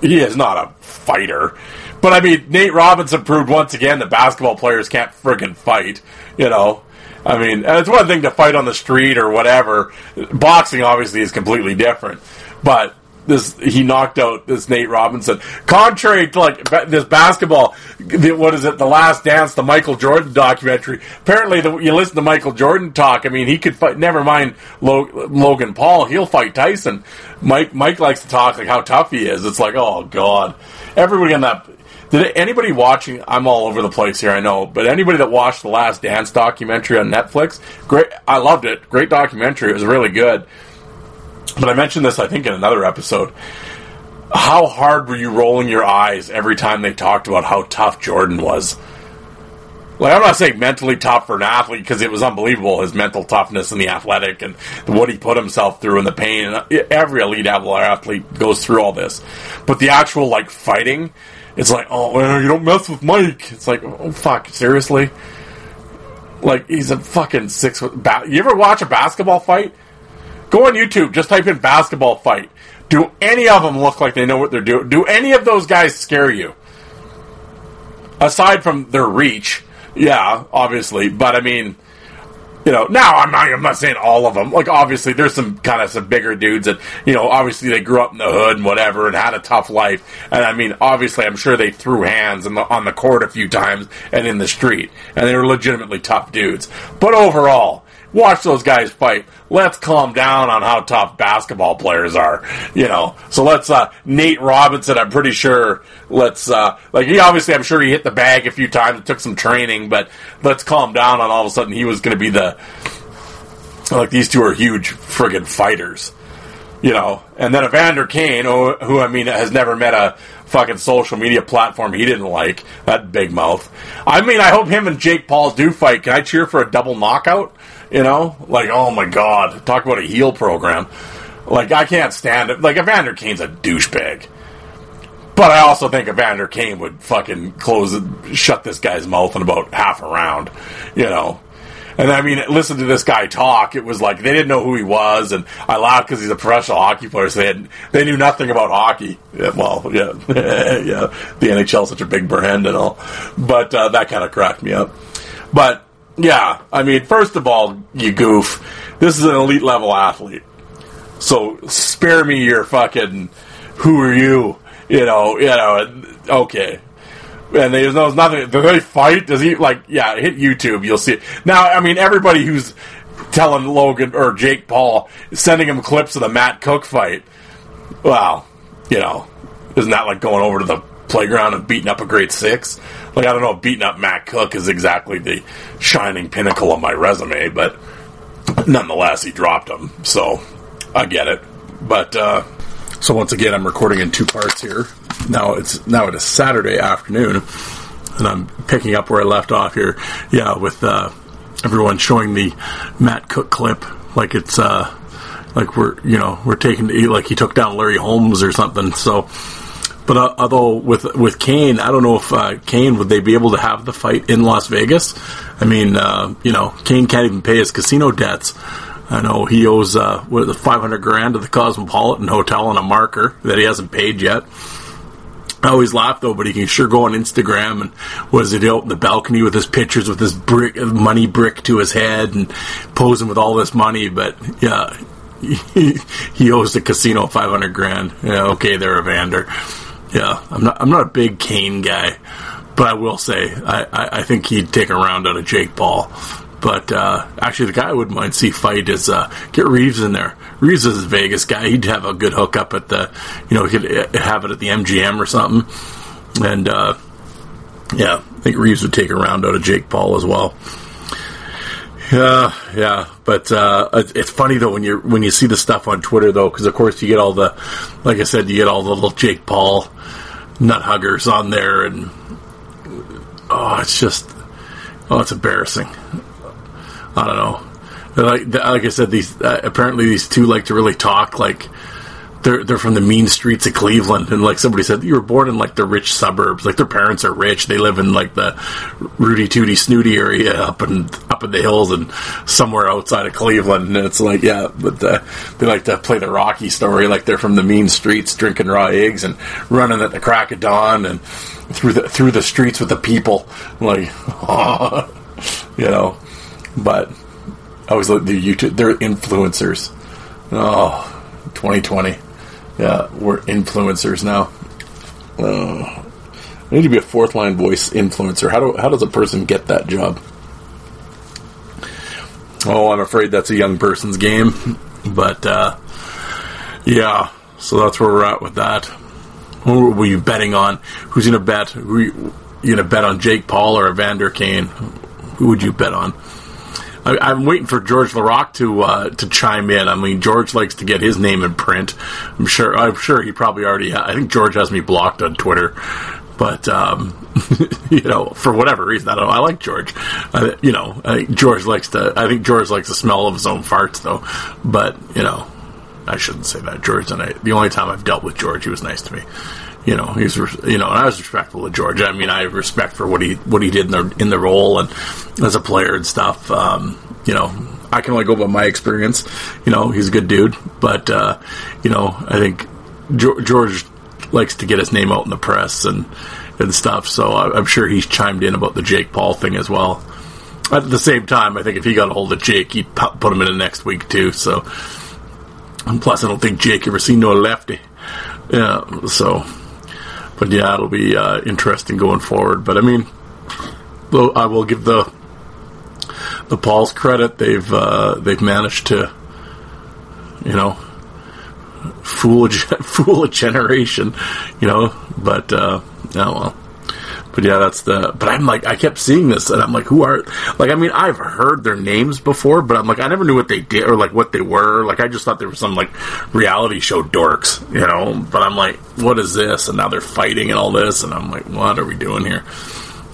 he is not a fighter. But I mean, Nate Robinson proved once again that basketball players can't friggin' fight. You know, I mean, it's one thing to fight on the street or whatever. Boxing obviously is completely different, but this he knocked out this Nate Robinson. Contrary to like this basketball, the, what is it? The Last Dance, the Michael Jordan documentary. Apparently, the, you listen to Michael Jordan talk. I mean, he could fight. Never mind Lo, Logan Paul. He'll fight Tyson. Mike Mike likes to talk like how tough he is. It's like, oh god, everybody on that. Did anybody watching? I'm all over the place here, I know, but anybody that watched the Last Dance documentary on Netflix, great. I loved it. Great documentary. It was really good. But I mentioned this, I think, in another episode. How hard were you rolling your eyes every time they talked about how tough Jordan was? Like, I'm not saying mentally tough for an athlete because it was unbelievable his mental toughness and the athletic and what he put himself through and the pain. Every elite athlete goes through all this. But the actual, like, fighting, it's like, oh, well, you don't mess with Mike. It's like, oh, fuck, seriously? Like, he's a fucking six. Ba- you ever watch a basketball fight? Go on YouTube, just type in basketball fight. Do any of them look like they know what they're doing? Do any of those guys scare you? Aside from their reach, yeah, obviously, but I mean, you know, now I'm not, I'm not saying all of them. Like, obviously, there's some kind of some bigger dudes that, you know, obviously they grew up in the hood and whatever and had a tough life. And I mean, obviously, I'm sure they threw hands the, on the court a few times and in the street. And they were legitimately tough dudes. But overall, watch those guys fight. Let's calm down on how tough basketball players are, you know. So let's uh Nate Robinson, I'm pretty sure let's uh like he obviously I'm sure he hit the bag a few times, it took some training, but let's calm down on all of a sudden he was going to be the like these two are huge friggin' fighters. You know, and then Evander Kane, who, who I mean has never met a fucking social media platform he didn't like, that big mouth. I mean, I hope him and Jake Paul do fight. Can I cheer for a double knockout? You know, like oh my god, talk about a heel program. Like I can't stand it. Like Evander Kane's a douchebag. But I also think Evander Kane would fucking close, shut this guy's mouth in about half a round, you know. And I mean, listen to this guy talk. It was like they didn't know who he was, and I laughed because he's a professional hockey player. So they had, they knew nothing about hockey. Yeah, well, yeah, [LAUGHS] yeah. The NHL such a big brand and all, but uh, that kind of cracked me up. But yeah, I mean, first of all, you goof. This is an elite level athlete. So spare me your fucking who are you? You know, you know, okay. And there's no nothing. Do they fight? Does he like? Yeah, hit YouTube. You'll see it. Now, I mean, everybody who's telling Logan or Jake Paul, sending him clips of the Matt Cook fight. Well, you know, isn't that like going over to the playground and beating up a grade six? Like I don't know, if beating up Matt Cook is exactly the shining pinnacle of my resume, but nonetheless, he dropped him. So I get it. But uh, so once again, I'm recording in two parts here. Now it's now it is Saturday afternoon, and I'm picking up where I left off here. Yeah, with uh, everyone showing the Matt Cook clip like it's uh, like we're you know we're taking like he took down Larry Holmes or something. So. But uh, although with with Kane, I don't know if uh, Kane would they be able to have the fight in Las Vegas. I mean, uh, you know, Kane can't even pay his casino debts. I know he owes uh, what the five hundred grand to the Cosmopolitan Hotel and a marker that he hasn't paid yet. I always laugh though, but he can sure go on Instagram and was it out in the balcony with his pictures with his brick money brick to his head and posing with all this money. But yeah, [LAUGHS] he, he owes the casino five hundred grand. Yeah, okay, there, Evander. Yeah, I'm not. I'm not a big Kane guy, but I will say I, I, I think he'd take a round out of Jake Paul. But uh, actually, the guy I wouldn't mind see fight is uh, get Reaves in there. Reaves is a Vegas guy. He'd have a good hookup at the, you know, he could have it at the MGM or something. And uh, yeah, I think Reaves would take a round out of Jake Paul as well. Yeah, yeah, but uh, it's funny though when you when you see the stuff on Twitter though, because of course you get all the, like I said, you get all the little Jake Paul nut huggers on there, and oh, it's just, oh, it's embarrassing. I don't know. Like like I said, these uh, apparently these two like to really talk like they're they're from the mean streets of Cleveland, and like somebody said, you were born in like the rich suburbs. Like their parents are rich. They live in like the Rudy Tooty Snooty area up and up in the hills and somewhere outside of Cleveland. And it's like, yeah, but uh, they like to play the Rocky story, like they're from the mean streets, drinking raw eggs and running at the crack of dawn and through the through the streets with the people, like, [LAUGHS] you know. But I always look the YouTube. They're influencers. Oh, 2020. Yeah, we're influencers now. Uh, I need to be a fourth line voice influencer. How do how does a person get that job? Oh, I'm afraid that's a young person's game. But uh, yeah, so that's where we're at with that. Who were you betting on? Who's to bet? Who you, you to bet on Jake Paul or Evander Kane? Who would you bet on? I, am waiting for George Laraque to uh, to chime in. I mean, George likes to get his name in print. I'm sure. I'm sure he probably already. Ha- I think George has me blocked on Twitter. But um, [LAUGHS] you know, for whatever reason, I don't. know. I like George. I, you know, I think George likes to. I think George likes the smell of his own farts, though. But you know, I shouldn't say that. George and I. The only time I've dealt with George, he was nice to me you know he's you know and I was respectful of George. I mean I have respect for what he what he did in the in the role and as a player and stuff. Um, you know I can only go by my experience. You know he's a good dude, but uh, you know I think George likes to get his name out in the press and and stuff. So I'm sure he's chimed in about the Jake Paul thing as well. At the same time, I think if he got a hold of Jake, he'd put him in the next week too. So, and plus, I don't think Jake ever seen no lefty. Yeah, so, but yeah, it'll be uh, interesting going forward. But I mean, I will give the the Pauls credit. They've uh, they've managed to, you know, fool a, [LAUGHS] fool a generation, you know. But uh, oh well. But yeah, that's the. But I'm like, I kept seeing this, and I'm like, who are? Like, I mean, I've heard their names before, but I'm like, I never knew what they did or like what they were. Like, I just thought they were some like reality show dorks, you know. But I'm like, what is this? And now they're fighting and all this, and I'm like, what are we doing here?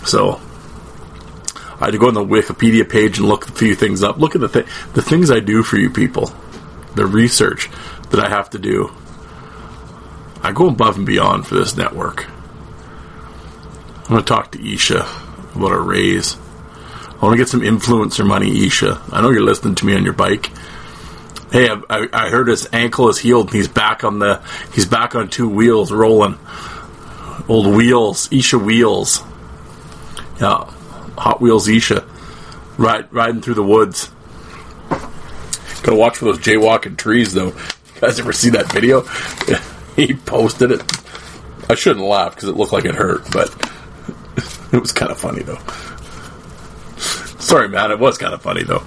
So I had to go on the Wikipedia page and look a few things up. Look at the th- the things I do for you people, the research that I have to do. I go above and beyond for this network. I'm to talk to Isha about a raise. I want to get some influencer money, Isha. I know you're listening to me on your bike. Hey, I, I heard his ankle is healed and he's back on the he's back on two wheels rolling. Old wheels, Isha wheels. Yeah, Hot Wheels Isha, ride, riding through the woods. Gotta watch for those jaywalking trees, though. You guys ever see that video? [LAUGHS] he posted it. I shouldn't laugh because it looked like it hurt, but [LAUGHS] it was kind of funny though. Sorry, man. It was kind of funny though.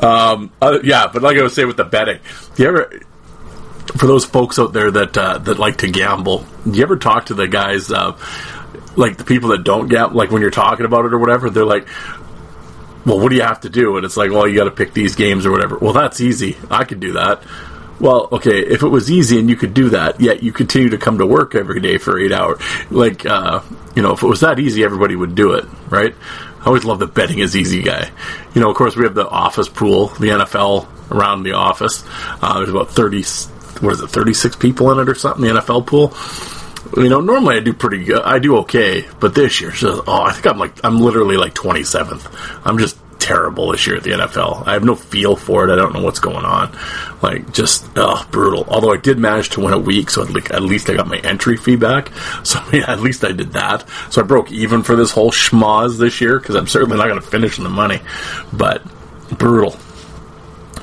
Um, uh, yeah, but like I was saying with the betting, do you ever, for those folks out there that uh, that like to gamble, do you ever talk to the guys, uh, like the people that don't gamble, like when you're talking about it or whatever? They're like, "Well, what do you have to do?" And it's like, "Well, you got to pick these games or whatever." Well, that's easy. I can do that. Well, okay, if it was easy and you could do that, yet you continue to come to work every day for eight hours, like, uh, you know, if it was that easy, everybody would do it, right? I always love the betting is easy guy. You know, of course, we have the office pool, the NFL around the office. Uh, there's about 30, what is it, 36 people in it or something, the NFL pool. You know, normally I do pretty good. I do okay, but this year, oh, I think I'm like, I'm literally like 27th. I'm just terrible this year at the NFL. I have no feel for it. I don't know what's going on. Like, just oh, brutal. Although I did manage to win a week, so at least I got my entry fee back. [LAUGHS] So mean, at least I did that. So I broke even for this whole schmoz this year because I'm certainly not going to finish in the money. But brutal.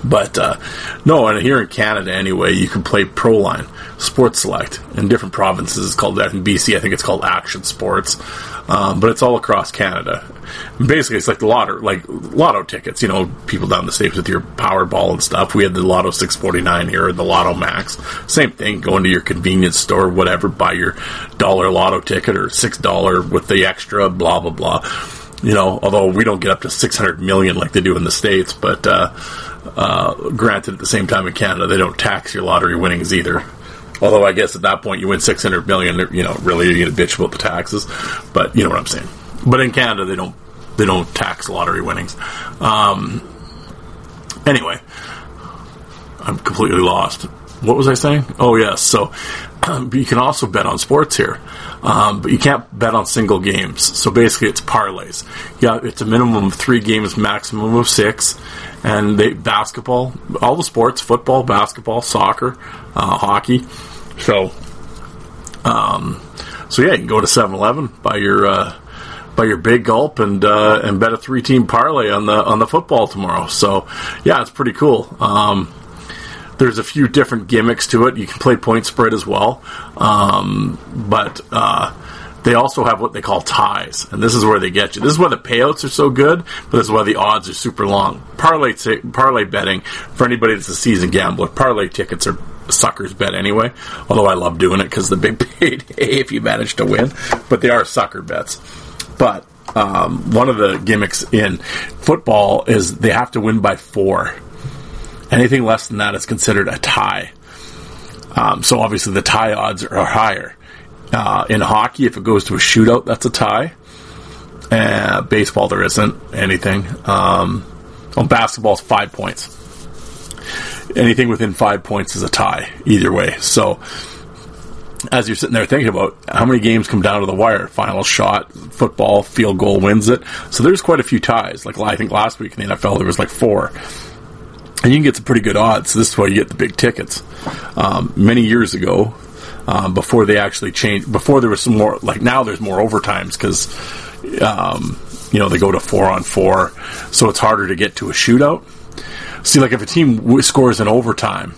But uh, no, and here in Canada anyway, you can play Proline, Sports Select. In different provinces, it's called that. In BC, I think it's called Action Sports. Um, but it's all across Canada. Basically, it's like the lotto, like lotto tickets. You know, people down the states with your Powerball and stuff. We had the Lotto 649 here, the Lotto Max. Same thing. Go into your convenience store, whatever, buy your dollar lotto ticket or six dollar with the extra, blah blah blah. You know, although we don't get up to 600 million like they do in the states, but uh, uh, granted, at the same time in Canada, they don't tax your lottery winnings either. Although I guess at that point you win 600 million, you know, really you're going to bitch about the taxes. But you know what I'm saying. But in Canada, they don't they don't tax lottery winnings. Um, anyway, I'm completely lost. What was I saying? Oh yes. So um, [CLEARS THROAT] you can also bet on sports here, um, but you can't bet on single games. So basically, it's parlays. Yeah, it's a minimum of three games, maximum of six, and they basketball, all the sports, football, basketball, soccer, uh, hockey. So, um, so yeah, you can go to 7-Eleven, buy your uh, buy your big gulp, and uh, and bet a three team parlay on the on the football tomorrow. So, yeah, it's pretty cool. Um, there's a few different gimmicks to it. You can play point spread as well, um, but uh, they also have what they call ties, and this is where they get you. This is why the payouts are so good, but this is why the odds are super long. Parlay t- parlay betting for anybody that's a seasoned gambler. Parlay tickets are suckers bet anyway. Although I love doing it because the big [LAUGHS] payday if you manage to win, but they are sucker bets. But um, one of the gimmicks in football is they have to win by four Anything less than that is considered a tie. Um, so obviously the tie odds are higher. Uh, in hockey, if it goes to a shootout, that's a tie. Uh, baseball, there isn't anything. Um, on basketball, it's five points. Anything within five points is a tie, either way. So, as you're sitting there thinking about how many games come down to the wire, final shot, football, field goal wins it. So there's quite a few ties. Like I think last week in the NFL, there was like four and you can get some pretty good odds. This is why you get the big tickets. Um, many years ago, um, before they actually changed, before there was some more, like now there's more overtimes because, um, you know, they go to four on four, so it's harder to get to a shootout. See, like if a team w- scores in overtime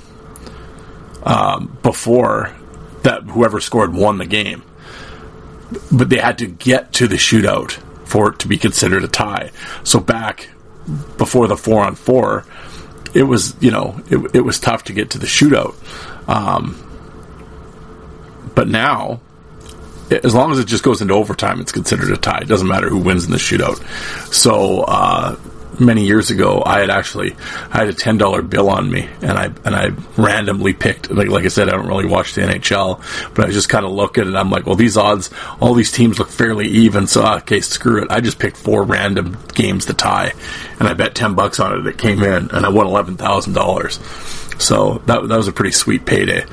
um, before that, whoever scored won the game, but they had to get to the shootout for it to be considered a tie. So back before the four on four, it was you know it, it was tough to get to the shootout. Um, but now, as long as it just goes into overtime, it's considered a tie. It doesn't matter who wins in the shootout. So uh, many years ago, I had actually I had a ten dollar bill on me, and I and I randomly picked like like I said, I don't really watch the NHL, but I just kind of look at it. I'm like, well, these odds, all these teams look fairly even. So okay, screw it. I just picked four random games to tie, and I bet ten bucks on it. It came in, and I won eleven thousand dollars. So that that was a pretty sweet payday,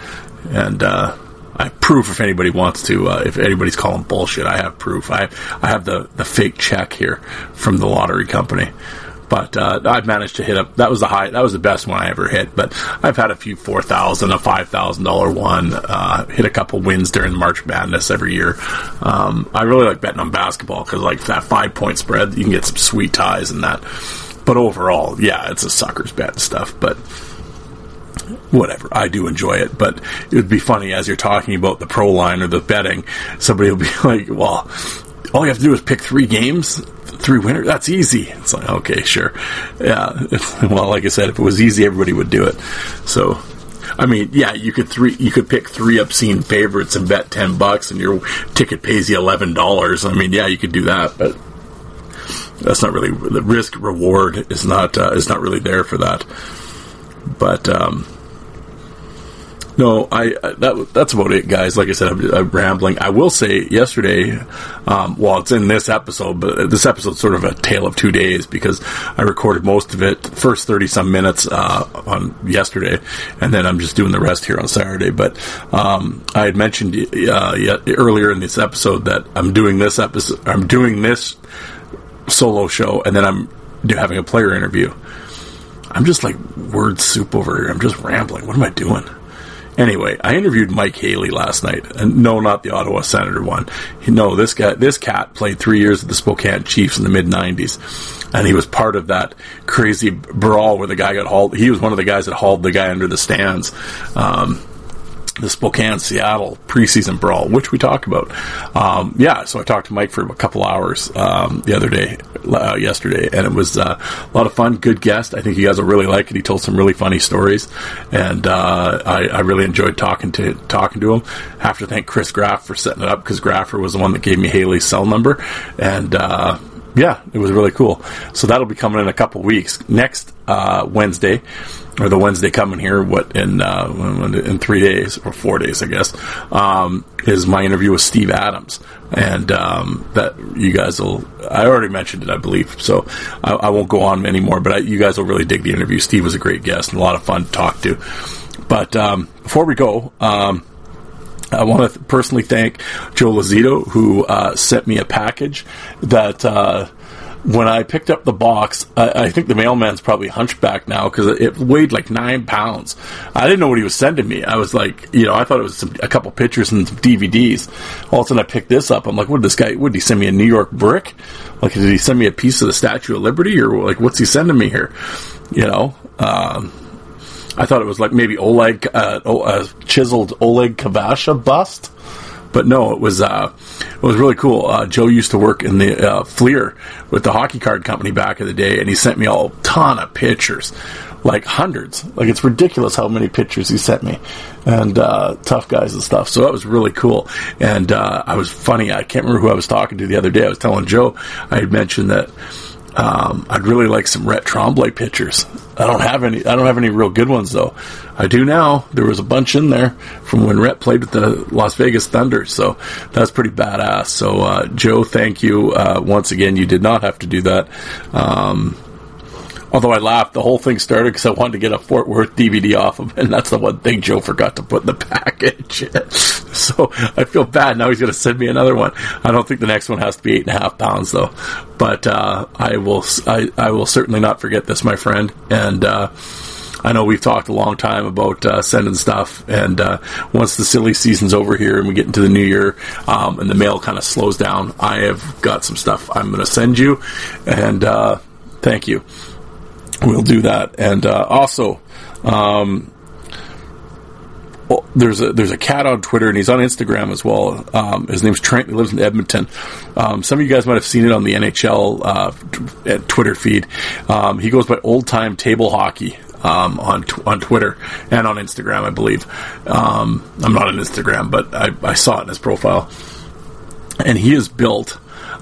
and. uh I have proof if anybody wants to. Uh, if anybody's calling bullshit, I have proof. I I have the the fake check here from the lottery company. But uh, I've managed to hit up. That was the high. That was the best one I ever hit. But I've had a few four thousand, a five thousand dollar one. Uh, hit a couple wins during March Madness every year. Um, I really like betting on basketball because like that five point spread, you can get some sweet ties in that. But overall, yeah, it's a sucker's bet stuff. But whatever. I do enjoy it, but it would be funny as you're talking about the pro line or the betting. Somebody will be [LAUGHS] like, "Well, all you have to do is pick three games, three winners. That's easy." It's like, okay, sure, yeah. [LAUGHS] well, like I said, if it was easy, everybody would do it. So. I mean, yeah, you could three, you could pick three obscene favorites and bet ten bucks, and your ticket pays you eleven dollars. I mean, yeah, you could do that, but that's not really the risk reward is not uh, is not really there for that. But um, no, I, that that's about it, guys. Like I said, I'm, I'm rambling. I will say yesterday, um, well, it's in this episode, but this episode's sort of a tale of two days because I recorded most of it, first thirty some minutes uh, on yesterday, and then I'm just doing the rest here on Saturday. But um, I had mentioned uh, earlier in this episode that I'm doing this episode, I'm doing this solo show, and then I'm having a player interview. I'm just like word soup over here. I'm just rambling. What am I doing? Anyway, I interviewed Mike Haley last night, and no, not the Ottawa Senator one. No, this guy, this cat played three years with the Spokane Chiefs in the mid '90s, and he was part of that crazy brawl where the guy got hauled. He was one of the guys that hauled the guy under the stands. Um, the Spokane Seattle preseason brawl, which we talked about. Um, yeah, so I talked to Mike for a couple hours um, the other day, uh, yesterday, and it was uh, a lot of fun. Good guest. I think you guys will really like it. He told some really funny stories, and uh, I, I, really enjoyed talking to talking to him. Have to thank Chris Graff for setting it up because Graffer was the one that gave me Haley's cell number, and uh, yeah, it was really cool. So that'll be coming in a couple weeks. Next uh, Wednesday, or the Wednesday coming here, what in uh, in three days or four days, I guess, um, is my interview with Steve Adams, and um, that you guys will. I already mentioned it, I believe, so I, I won't go on anymore. But I, you guys will really dig the interview. Steve was a great guest and a lot of fun to talk to. But um, before we go. Um, I want to personally thank Joe Lazito, who uh, sent me a package that uh, when I picked up the box, I, I think the mailman's probably hunchback now because it weighed like nine pounds. I didn't know what he was sending me. I was like, you know, I thought it was some, a couple pictures and some DVDs. All of a sudden, I picked this up. I'm like, what did this guy? Would he send me a New York brick? Like, did he send me a piece of the Statue of Liberty, or like, what's he sending me here? You know. Um, I thought it was like maybe Oleg, uh, uh, chiseled Oleg Kvasha bust, but no, it was uh, it was really cool. Uh, Joe used to work in the uh, Fleer with the hockey card company back in the day, and he sent me a ton of pictures, like hundreds. Like it's ridiculous how many pictures he sent me, and uh, tough guys and stuff. So that was really cool. And uh, I was funny. I can't remember who I was talking to the other day. I was telling Joe I had mentioned that um, I'd really like some Rhett Tremblay pictures. I don't have any. I don't have any real good ones though. I do now. There was a bunch in there from when Rhett played with the Las Vegas Thunder, so that's pretty badass. So uh, Joe, thank you uh, once again. You did not have to do that. Um, Although I laughed, the whole thing started because I wanted to get a Fort Worth DVD off of, and that's the one thing Joe forgot to put in the [LAUGHS] package. [LAUGHS] so I feel bad now. He's going to send me another one. I don't think the next one has to be eight and a half pounds though, but uh, I will. I, I will certainly not forget this, my friend, and. Uh, I know we've talked a long time about uh, sending stuff, and uh, once the silly season's over here and we get into the new year, um, and the mail kind of slows down, I have got some stuff I'm going to send you, and uh, thank you. We'll do that, and uh, also. Um, well, there's a there's a cat on Twitter and he's on Instagram as well. Um, his name's Trent. He lives in Edmonton. Um, some of you guys might have seen it on the NHL uh, Twitter feed. Um, he goes by Old Time Table Hockey. Um, on tw- on Twitter and on Instagram, I believe. Um, I'm not on Instagram, but I, I saw it in his profile, and he has built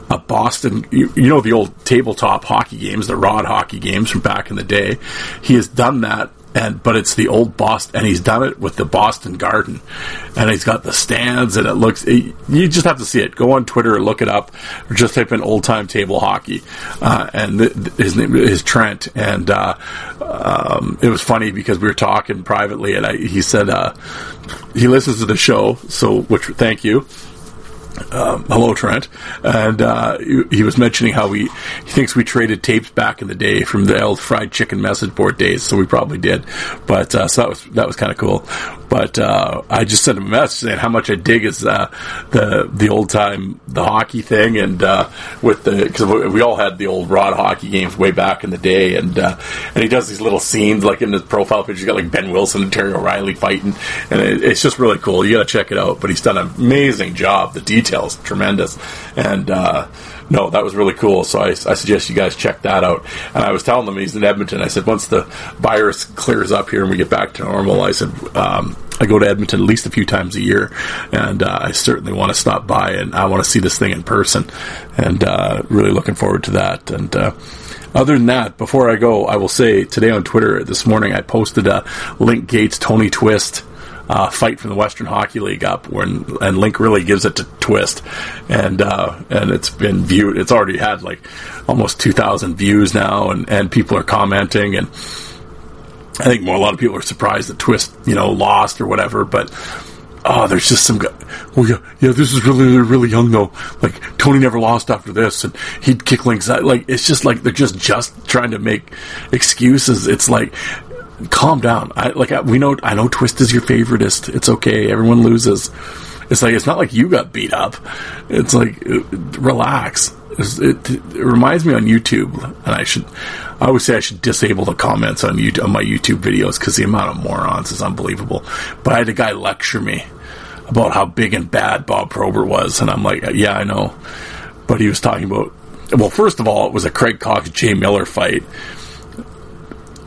a Boston, you, you, know, the old tabletop hockey games, the rod hockey games from back in the day. He has done that and but it's the old Boston, and he's done it with the Boston Garden, and he's got the stands, and it looks. It, you just have to see it. Go on Twitter, look it up, or just type in old time table hockey, uh, and his name is Trent, and uh, um, it was funny because we were talking privately, and I, he said uh, he listens to the show, so which thank you um, hello, Trent. And uh, he, was mentioning how we he thinks we traded tapes back in the day from the old fried chicken message board days. So we probably did. But uh, so that was that was kind of cool. But uh, I just sent him a message saying how much I dig is uh, the the old time the hockey thing and uh, with the because we all had the old rod hockey games way back in the day and uh, and he does these little scenes like in his profile picture. He's got like Behn Wilson and Terry O'Reilly fighting, and it, it's just really cool. You got to check it out. But he's done an amazing job. The details tremendous, and uh, no, that was really cool. So I, I, suggest you guys check that out. And I was telling them he's in Edmonton. I said once the virus clears up here and we get back to normal, I said um, I go to Edmonton at least a few times a year, and uh, I certainly want to stop by and I want to see this thing in person. And uh, really looking forward to that. And uh, other than that, before I go, I will say today on Twitter this morning I posted a Link Gaetz Tony Twist uh, fight from the Western Hockey League up, when and Link really gives it to Twist, and uh, and it's been viewed. It's already had like almost two thousand views now, and and people are commenting, and I think more a lot of people are surprised that Twist you know lost or whatever, but. Oh, there's just some guy. Well, yeah, yeah. This is really, really young though. Like Tony never lost after this, and he'd kick Link's. out. Like it's just like they're just just trying to make excuses. It's like calm down. I like I, we know. I know Twist is your favoriteest. It's okay. Everyone loses. It's like it's not like you got beat up. It's like uh, relax. It, it, it, reminds me on YouTube, and I should. I always say I should disable the comments on YouTube on my YouTube videos because the amount of morons is unbelievable. But I had a guy lecture me about how big and bad Bob Probert was, and I'm like, yeah, I know. But he was talking about. Well, first of all, it was a Craig Coxe Jay Miller fight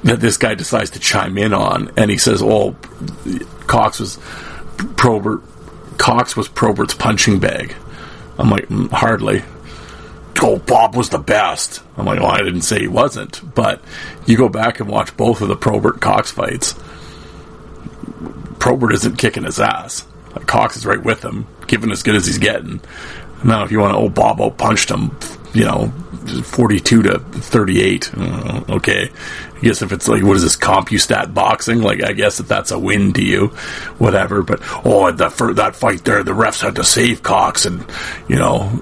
that this guy decides to chime in on, and he says, "Oh, Coxe was Probert. Coxe was Probert's punching bag." I'm like, mm, hardly. Oh, Bob was the best. I'm like, well, I didn't say he wasn't, but you go back and watch both of the Probert Coxe fights. Probert isn't kicking his ass. Coxe is right with him, giving as good as he's getting. Now, if you want to, oh, Bob punched him, you know, 42 to 38. Uh, okay. I guess if it's like, what is this, CompuStat boxing? Like, I guess if that's a win to you, whatever. But, oh, that, for that fight there, the refs had to save Coxe. And, you know,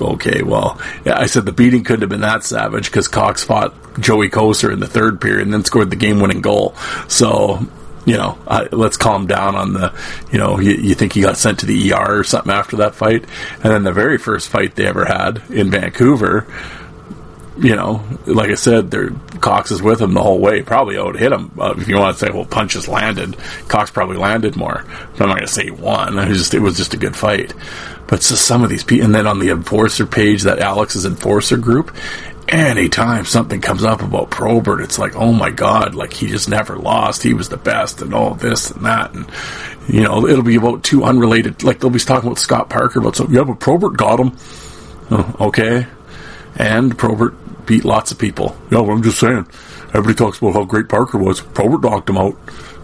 okay, well, yeah, I said the beating couldn't have been that savage because Coxe fought Joey Kocur in the third period and then scored the game winning goal. So, you know, uh, let's calm down on the, you know, you, you, think he got sent to the ER or something after that fight. And then the very first fight they ever had in Vancouver, you know, like I said, their Coxe is with him the whole way. Probably would hit him. Uh, if you want to say, well, punches landed, Coxe probably landed more. But I'm not going to say won. It was, just, it was just a good fight. But so some of these people, and then on the enforcer page, that Alex's enforcer group, anytime something comes up about Probert, it's like, oh my god, like he just never lost. He was the best, and all this and that, and you know, it'll be about two unrelated. Like they'll be talking about Scott Parker about something. Yeah, but Probert got him. Oh, okay, and Probert beat lots of people. Yeah, I'm just saying. Everybody talks about how great Parker was. Probert knocked him out.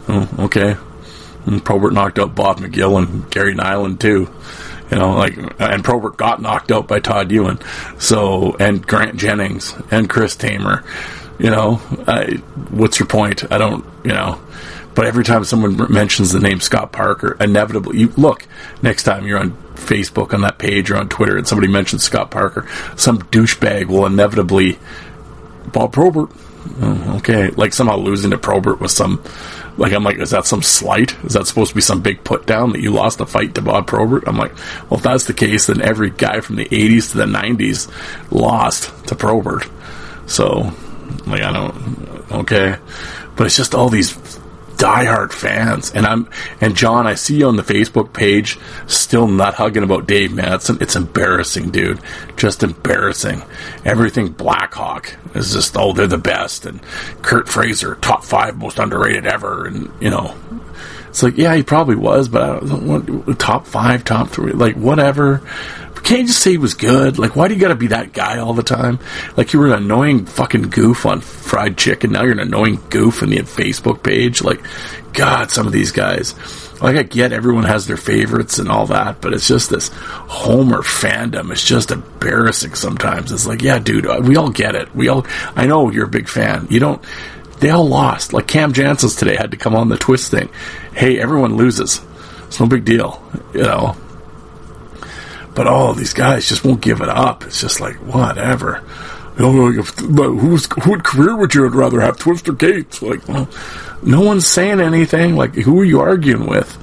Oh, okay. And Probert knocked out Bob McGill and Gary Nylund too. You know, like, and Probert got knocked out by Todd Ewen, So, and Grant Jennings and Chris Tamer. You know, I, what's your point? I don't, you know. But every time someone mentions the name Scott Parker, inevitably, you look next time you're on Facebook on that page or on Twitter and somebody mentions Scott Parker, some douchebag will inevitably Bob Probert. oh, okay. Like somehow losing to Probert was some, like I'm like, is that some slight? Is that supposed to be some big put down that you lost a fight to Bob Probert? I'm like, well, if that's the case, then every guy from the 80s to the 90s lost to Probert. So, like, I don't, okay. But it's just all these diehard fans. And I'm and John, I see you on the Facebook page still not hugging about Dave Manson. It's embarrassing, dude. Just embarrassing. Everything Blackhawk is just oh they're the best and Curt Fraser top five most underrated ever and you know it's like yeah he probably was but I don't want top five top three like whatever can't you just say he was good? Like, why do you got to be that guy all the time? Like, you were an annoying fucking goof on fried chicken. Now you're an annoying goof in the Facebook page. Like, God, some of these guys. Like, I get everyone has their favorites and all that, but it's just this Homer fandom. It's just embarrassing sometimes. It's like, yeah, dude, uh, we all get it. We all, I know you're a big fan. You don't, they all lost. Like Cam Janssen's today had to come on the twist thing. Hey, everyone loses. It's no big deal. You know, but all these guys just won't give it up. It's just like whatever. If, but who's what career would you rather have, Twister Gaetz? Like, well, no one's saying anything. Like, who are you arguing with?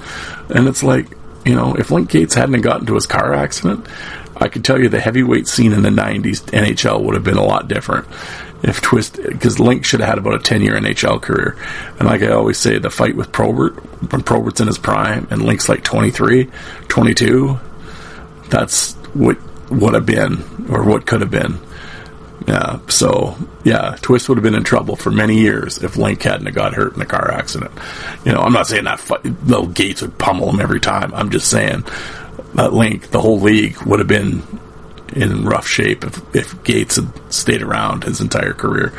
And it's like, you know, if Link Gaetz hadn't gotten to his car accident, I could tell you the heavyweight scene in the '90s NHL would have been a lot different. If Twist, because Link should have had about a 10 year NHL career. And like I always say, the fight with Probert, when Probert's in his prime and Link's like 23, 22, that's what would have been or what could have been. Yeah, so yeah, Twist would have been in trouble for many years if Link hadn't got hurt in a car accident. You know, I'm not saying that fight, little Gaetz would pummel him every time. I'm just saying that Link, the whole league would have been in rough shape if, if Gaetz had stayed around his entire career.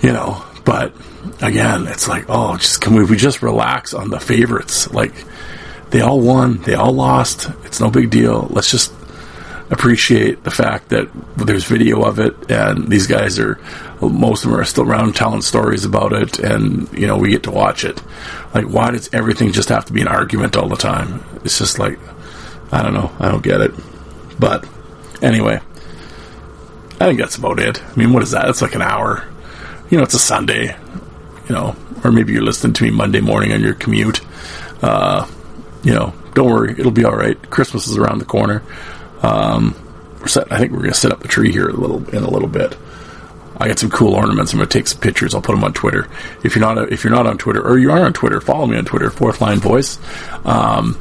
You know, but again, it's like, oh, just can we, we just relax on the favorites? Like, they all won, they all lost. It's no big deal. Let's just appreciate the fact that there's video of it, and these guys are most of them are still around telling stories about it, and you know we get to watch it. Like, why does everything just have to be an argument all the time? It's just like I don't know. I don't get it. But anyway, I think that's about it. I mean, what is that? It's like an hour. You know, it's a Sunday. You know, or maybe you're listening to me Monday morning on your commute. Uh, you know, don't worry, it'll be all right. Christmas is around the corner. Um, we're set, I think we're going to set up the tree here a little in a little bit. I got some cool ornaments. I'm going to take some pictures. I'll put them on Twitter. If you're not if you're not on Twitter or you are on Twitter, follow me on Twitter. Fourth Line Voice. Um,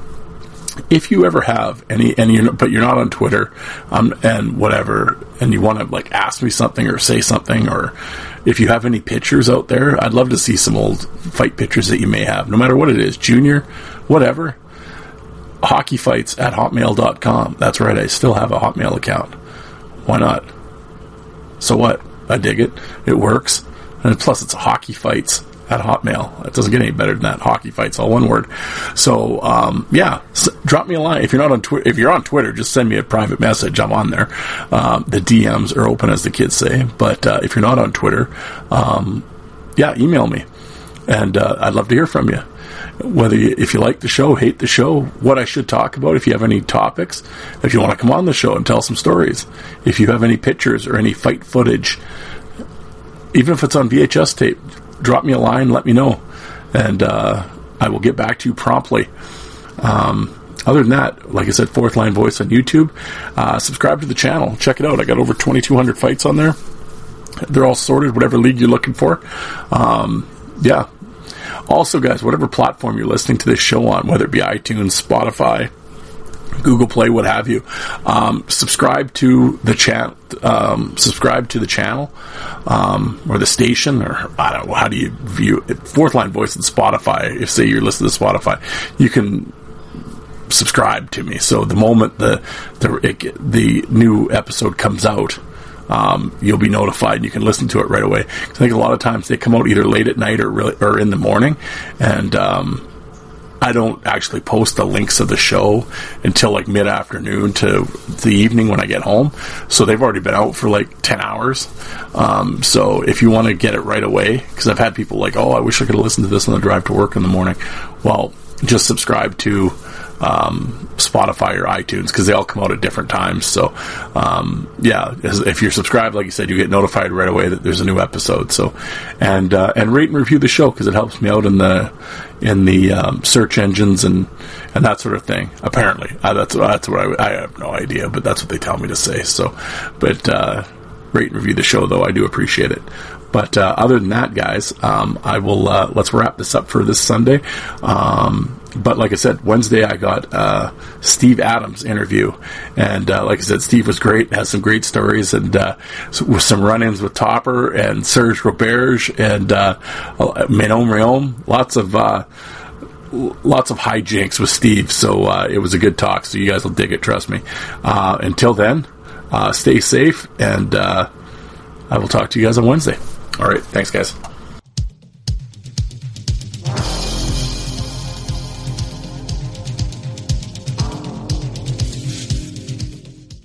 if you ever have any, and you're, but you're not on Twitter, um, and whatever, and you want to like ask me something or say something, or if you have any pictures out there, I'd love to see some old fight pictures that you may have, no matter what it is, junior, whatever hockeyfights at hotmail.com. That's right, I still have a Hotmail account. Why not? So what? I dig it. It works. And plus, it's hockey fights at Hotmail. It doesn't get any better than that. Hockey fights, all one word. So, um, yeah, drop me a line. If you're not on Twitter, if you're on Twitter, just send me a private message. I'm on there. Um, the DMs are open, as the kids say. But uh, if you're not on Twitter, um, yeah, email me, and uh, I'd love to hear from you whether you, if you like the show, hate the show, what I should talk about, if you have any topics, if you want to come on the show and tell some stories, if you have any pictures or any fight footage, even if it's on VHS tape, drop me a line, let me know, and uh, I will get back to you promptly. Um, other than that, like I said, Fourth Line Voice on YouTube. Uh, subscribe to the channel. Check it out. I got over 2,200 fights on there. They're all sorted, whatever league you're looking for. Um, yeah, also, guys, whatever platform you're listening to this show on, whether it be iTunes, Spotify, Google Play, what have you, um, subscribe to the channel. Um, subscribe to the channel um, or the station, or I don't know. How do you view it? Fourth Line Voice and Spotify? If say you're listening to Spotify, you can subscribe to me. So the moment the the it, the new episode comes out, um, you'll be notified and you can listen to it right away. I think a lot of times they come out either late at night or really, or in the morning, and um, I don't actually post the links of the show until like mid afternoon to the evening when I get home. So they've already been out for like 10 hours. Um, so if you want to get it right away, because I've had people like, oh, I wish I could listen to this on the drive to work in the morning. Well, just subscribe to um, Spotify or iTunes because they all come out at different times. So, um, yeah, if you're subscribed, like you said, you get notified right away that there's a new episode. So, and uh, and rate and review the show because it helps me out in the in the um, search engines and and that sort of thing. Apparently, uh, that's that's what I, I, have no idea, but that's what they tell me to say. So, but uh, rate and review the show though, I do appreciate it. But uh, other than that, guys, um, I will uh, let's wrap this up for this Sunday. Um, but like I said, Wednesday I got uh, Steve Adams interview, and uh, like I said, Steve was great, has some great stories, and uh, with some run-ins with Topper and Serge Roberge and uh, Manon Rhéaume, lots of. Uh, lots of hijinks with Steve, so uh, it was a good talk. So you guys will dig it, trust me. Uh, until then, stay safe, and I will talk to you guys on Wednesday. All right, thanks, guys.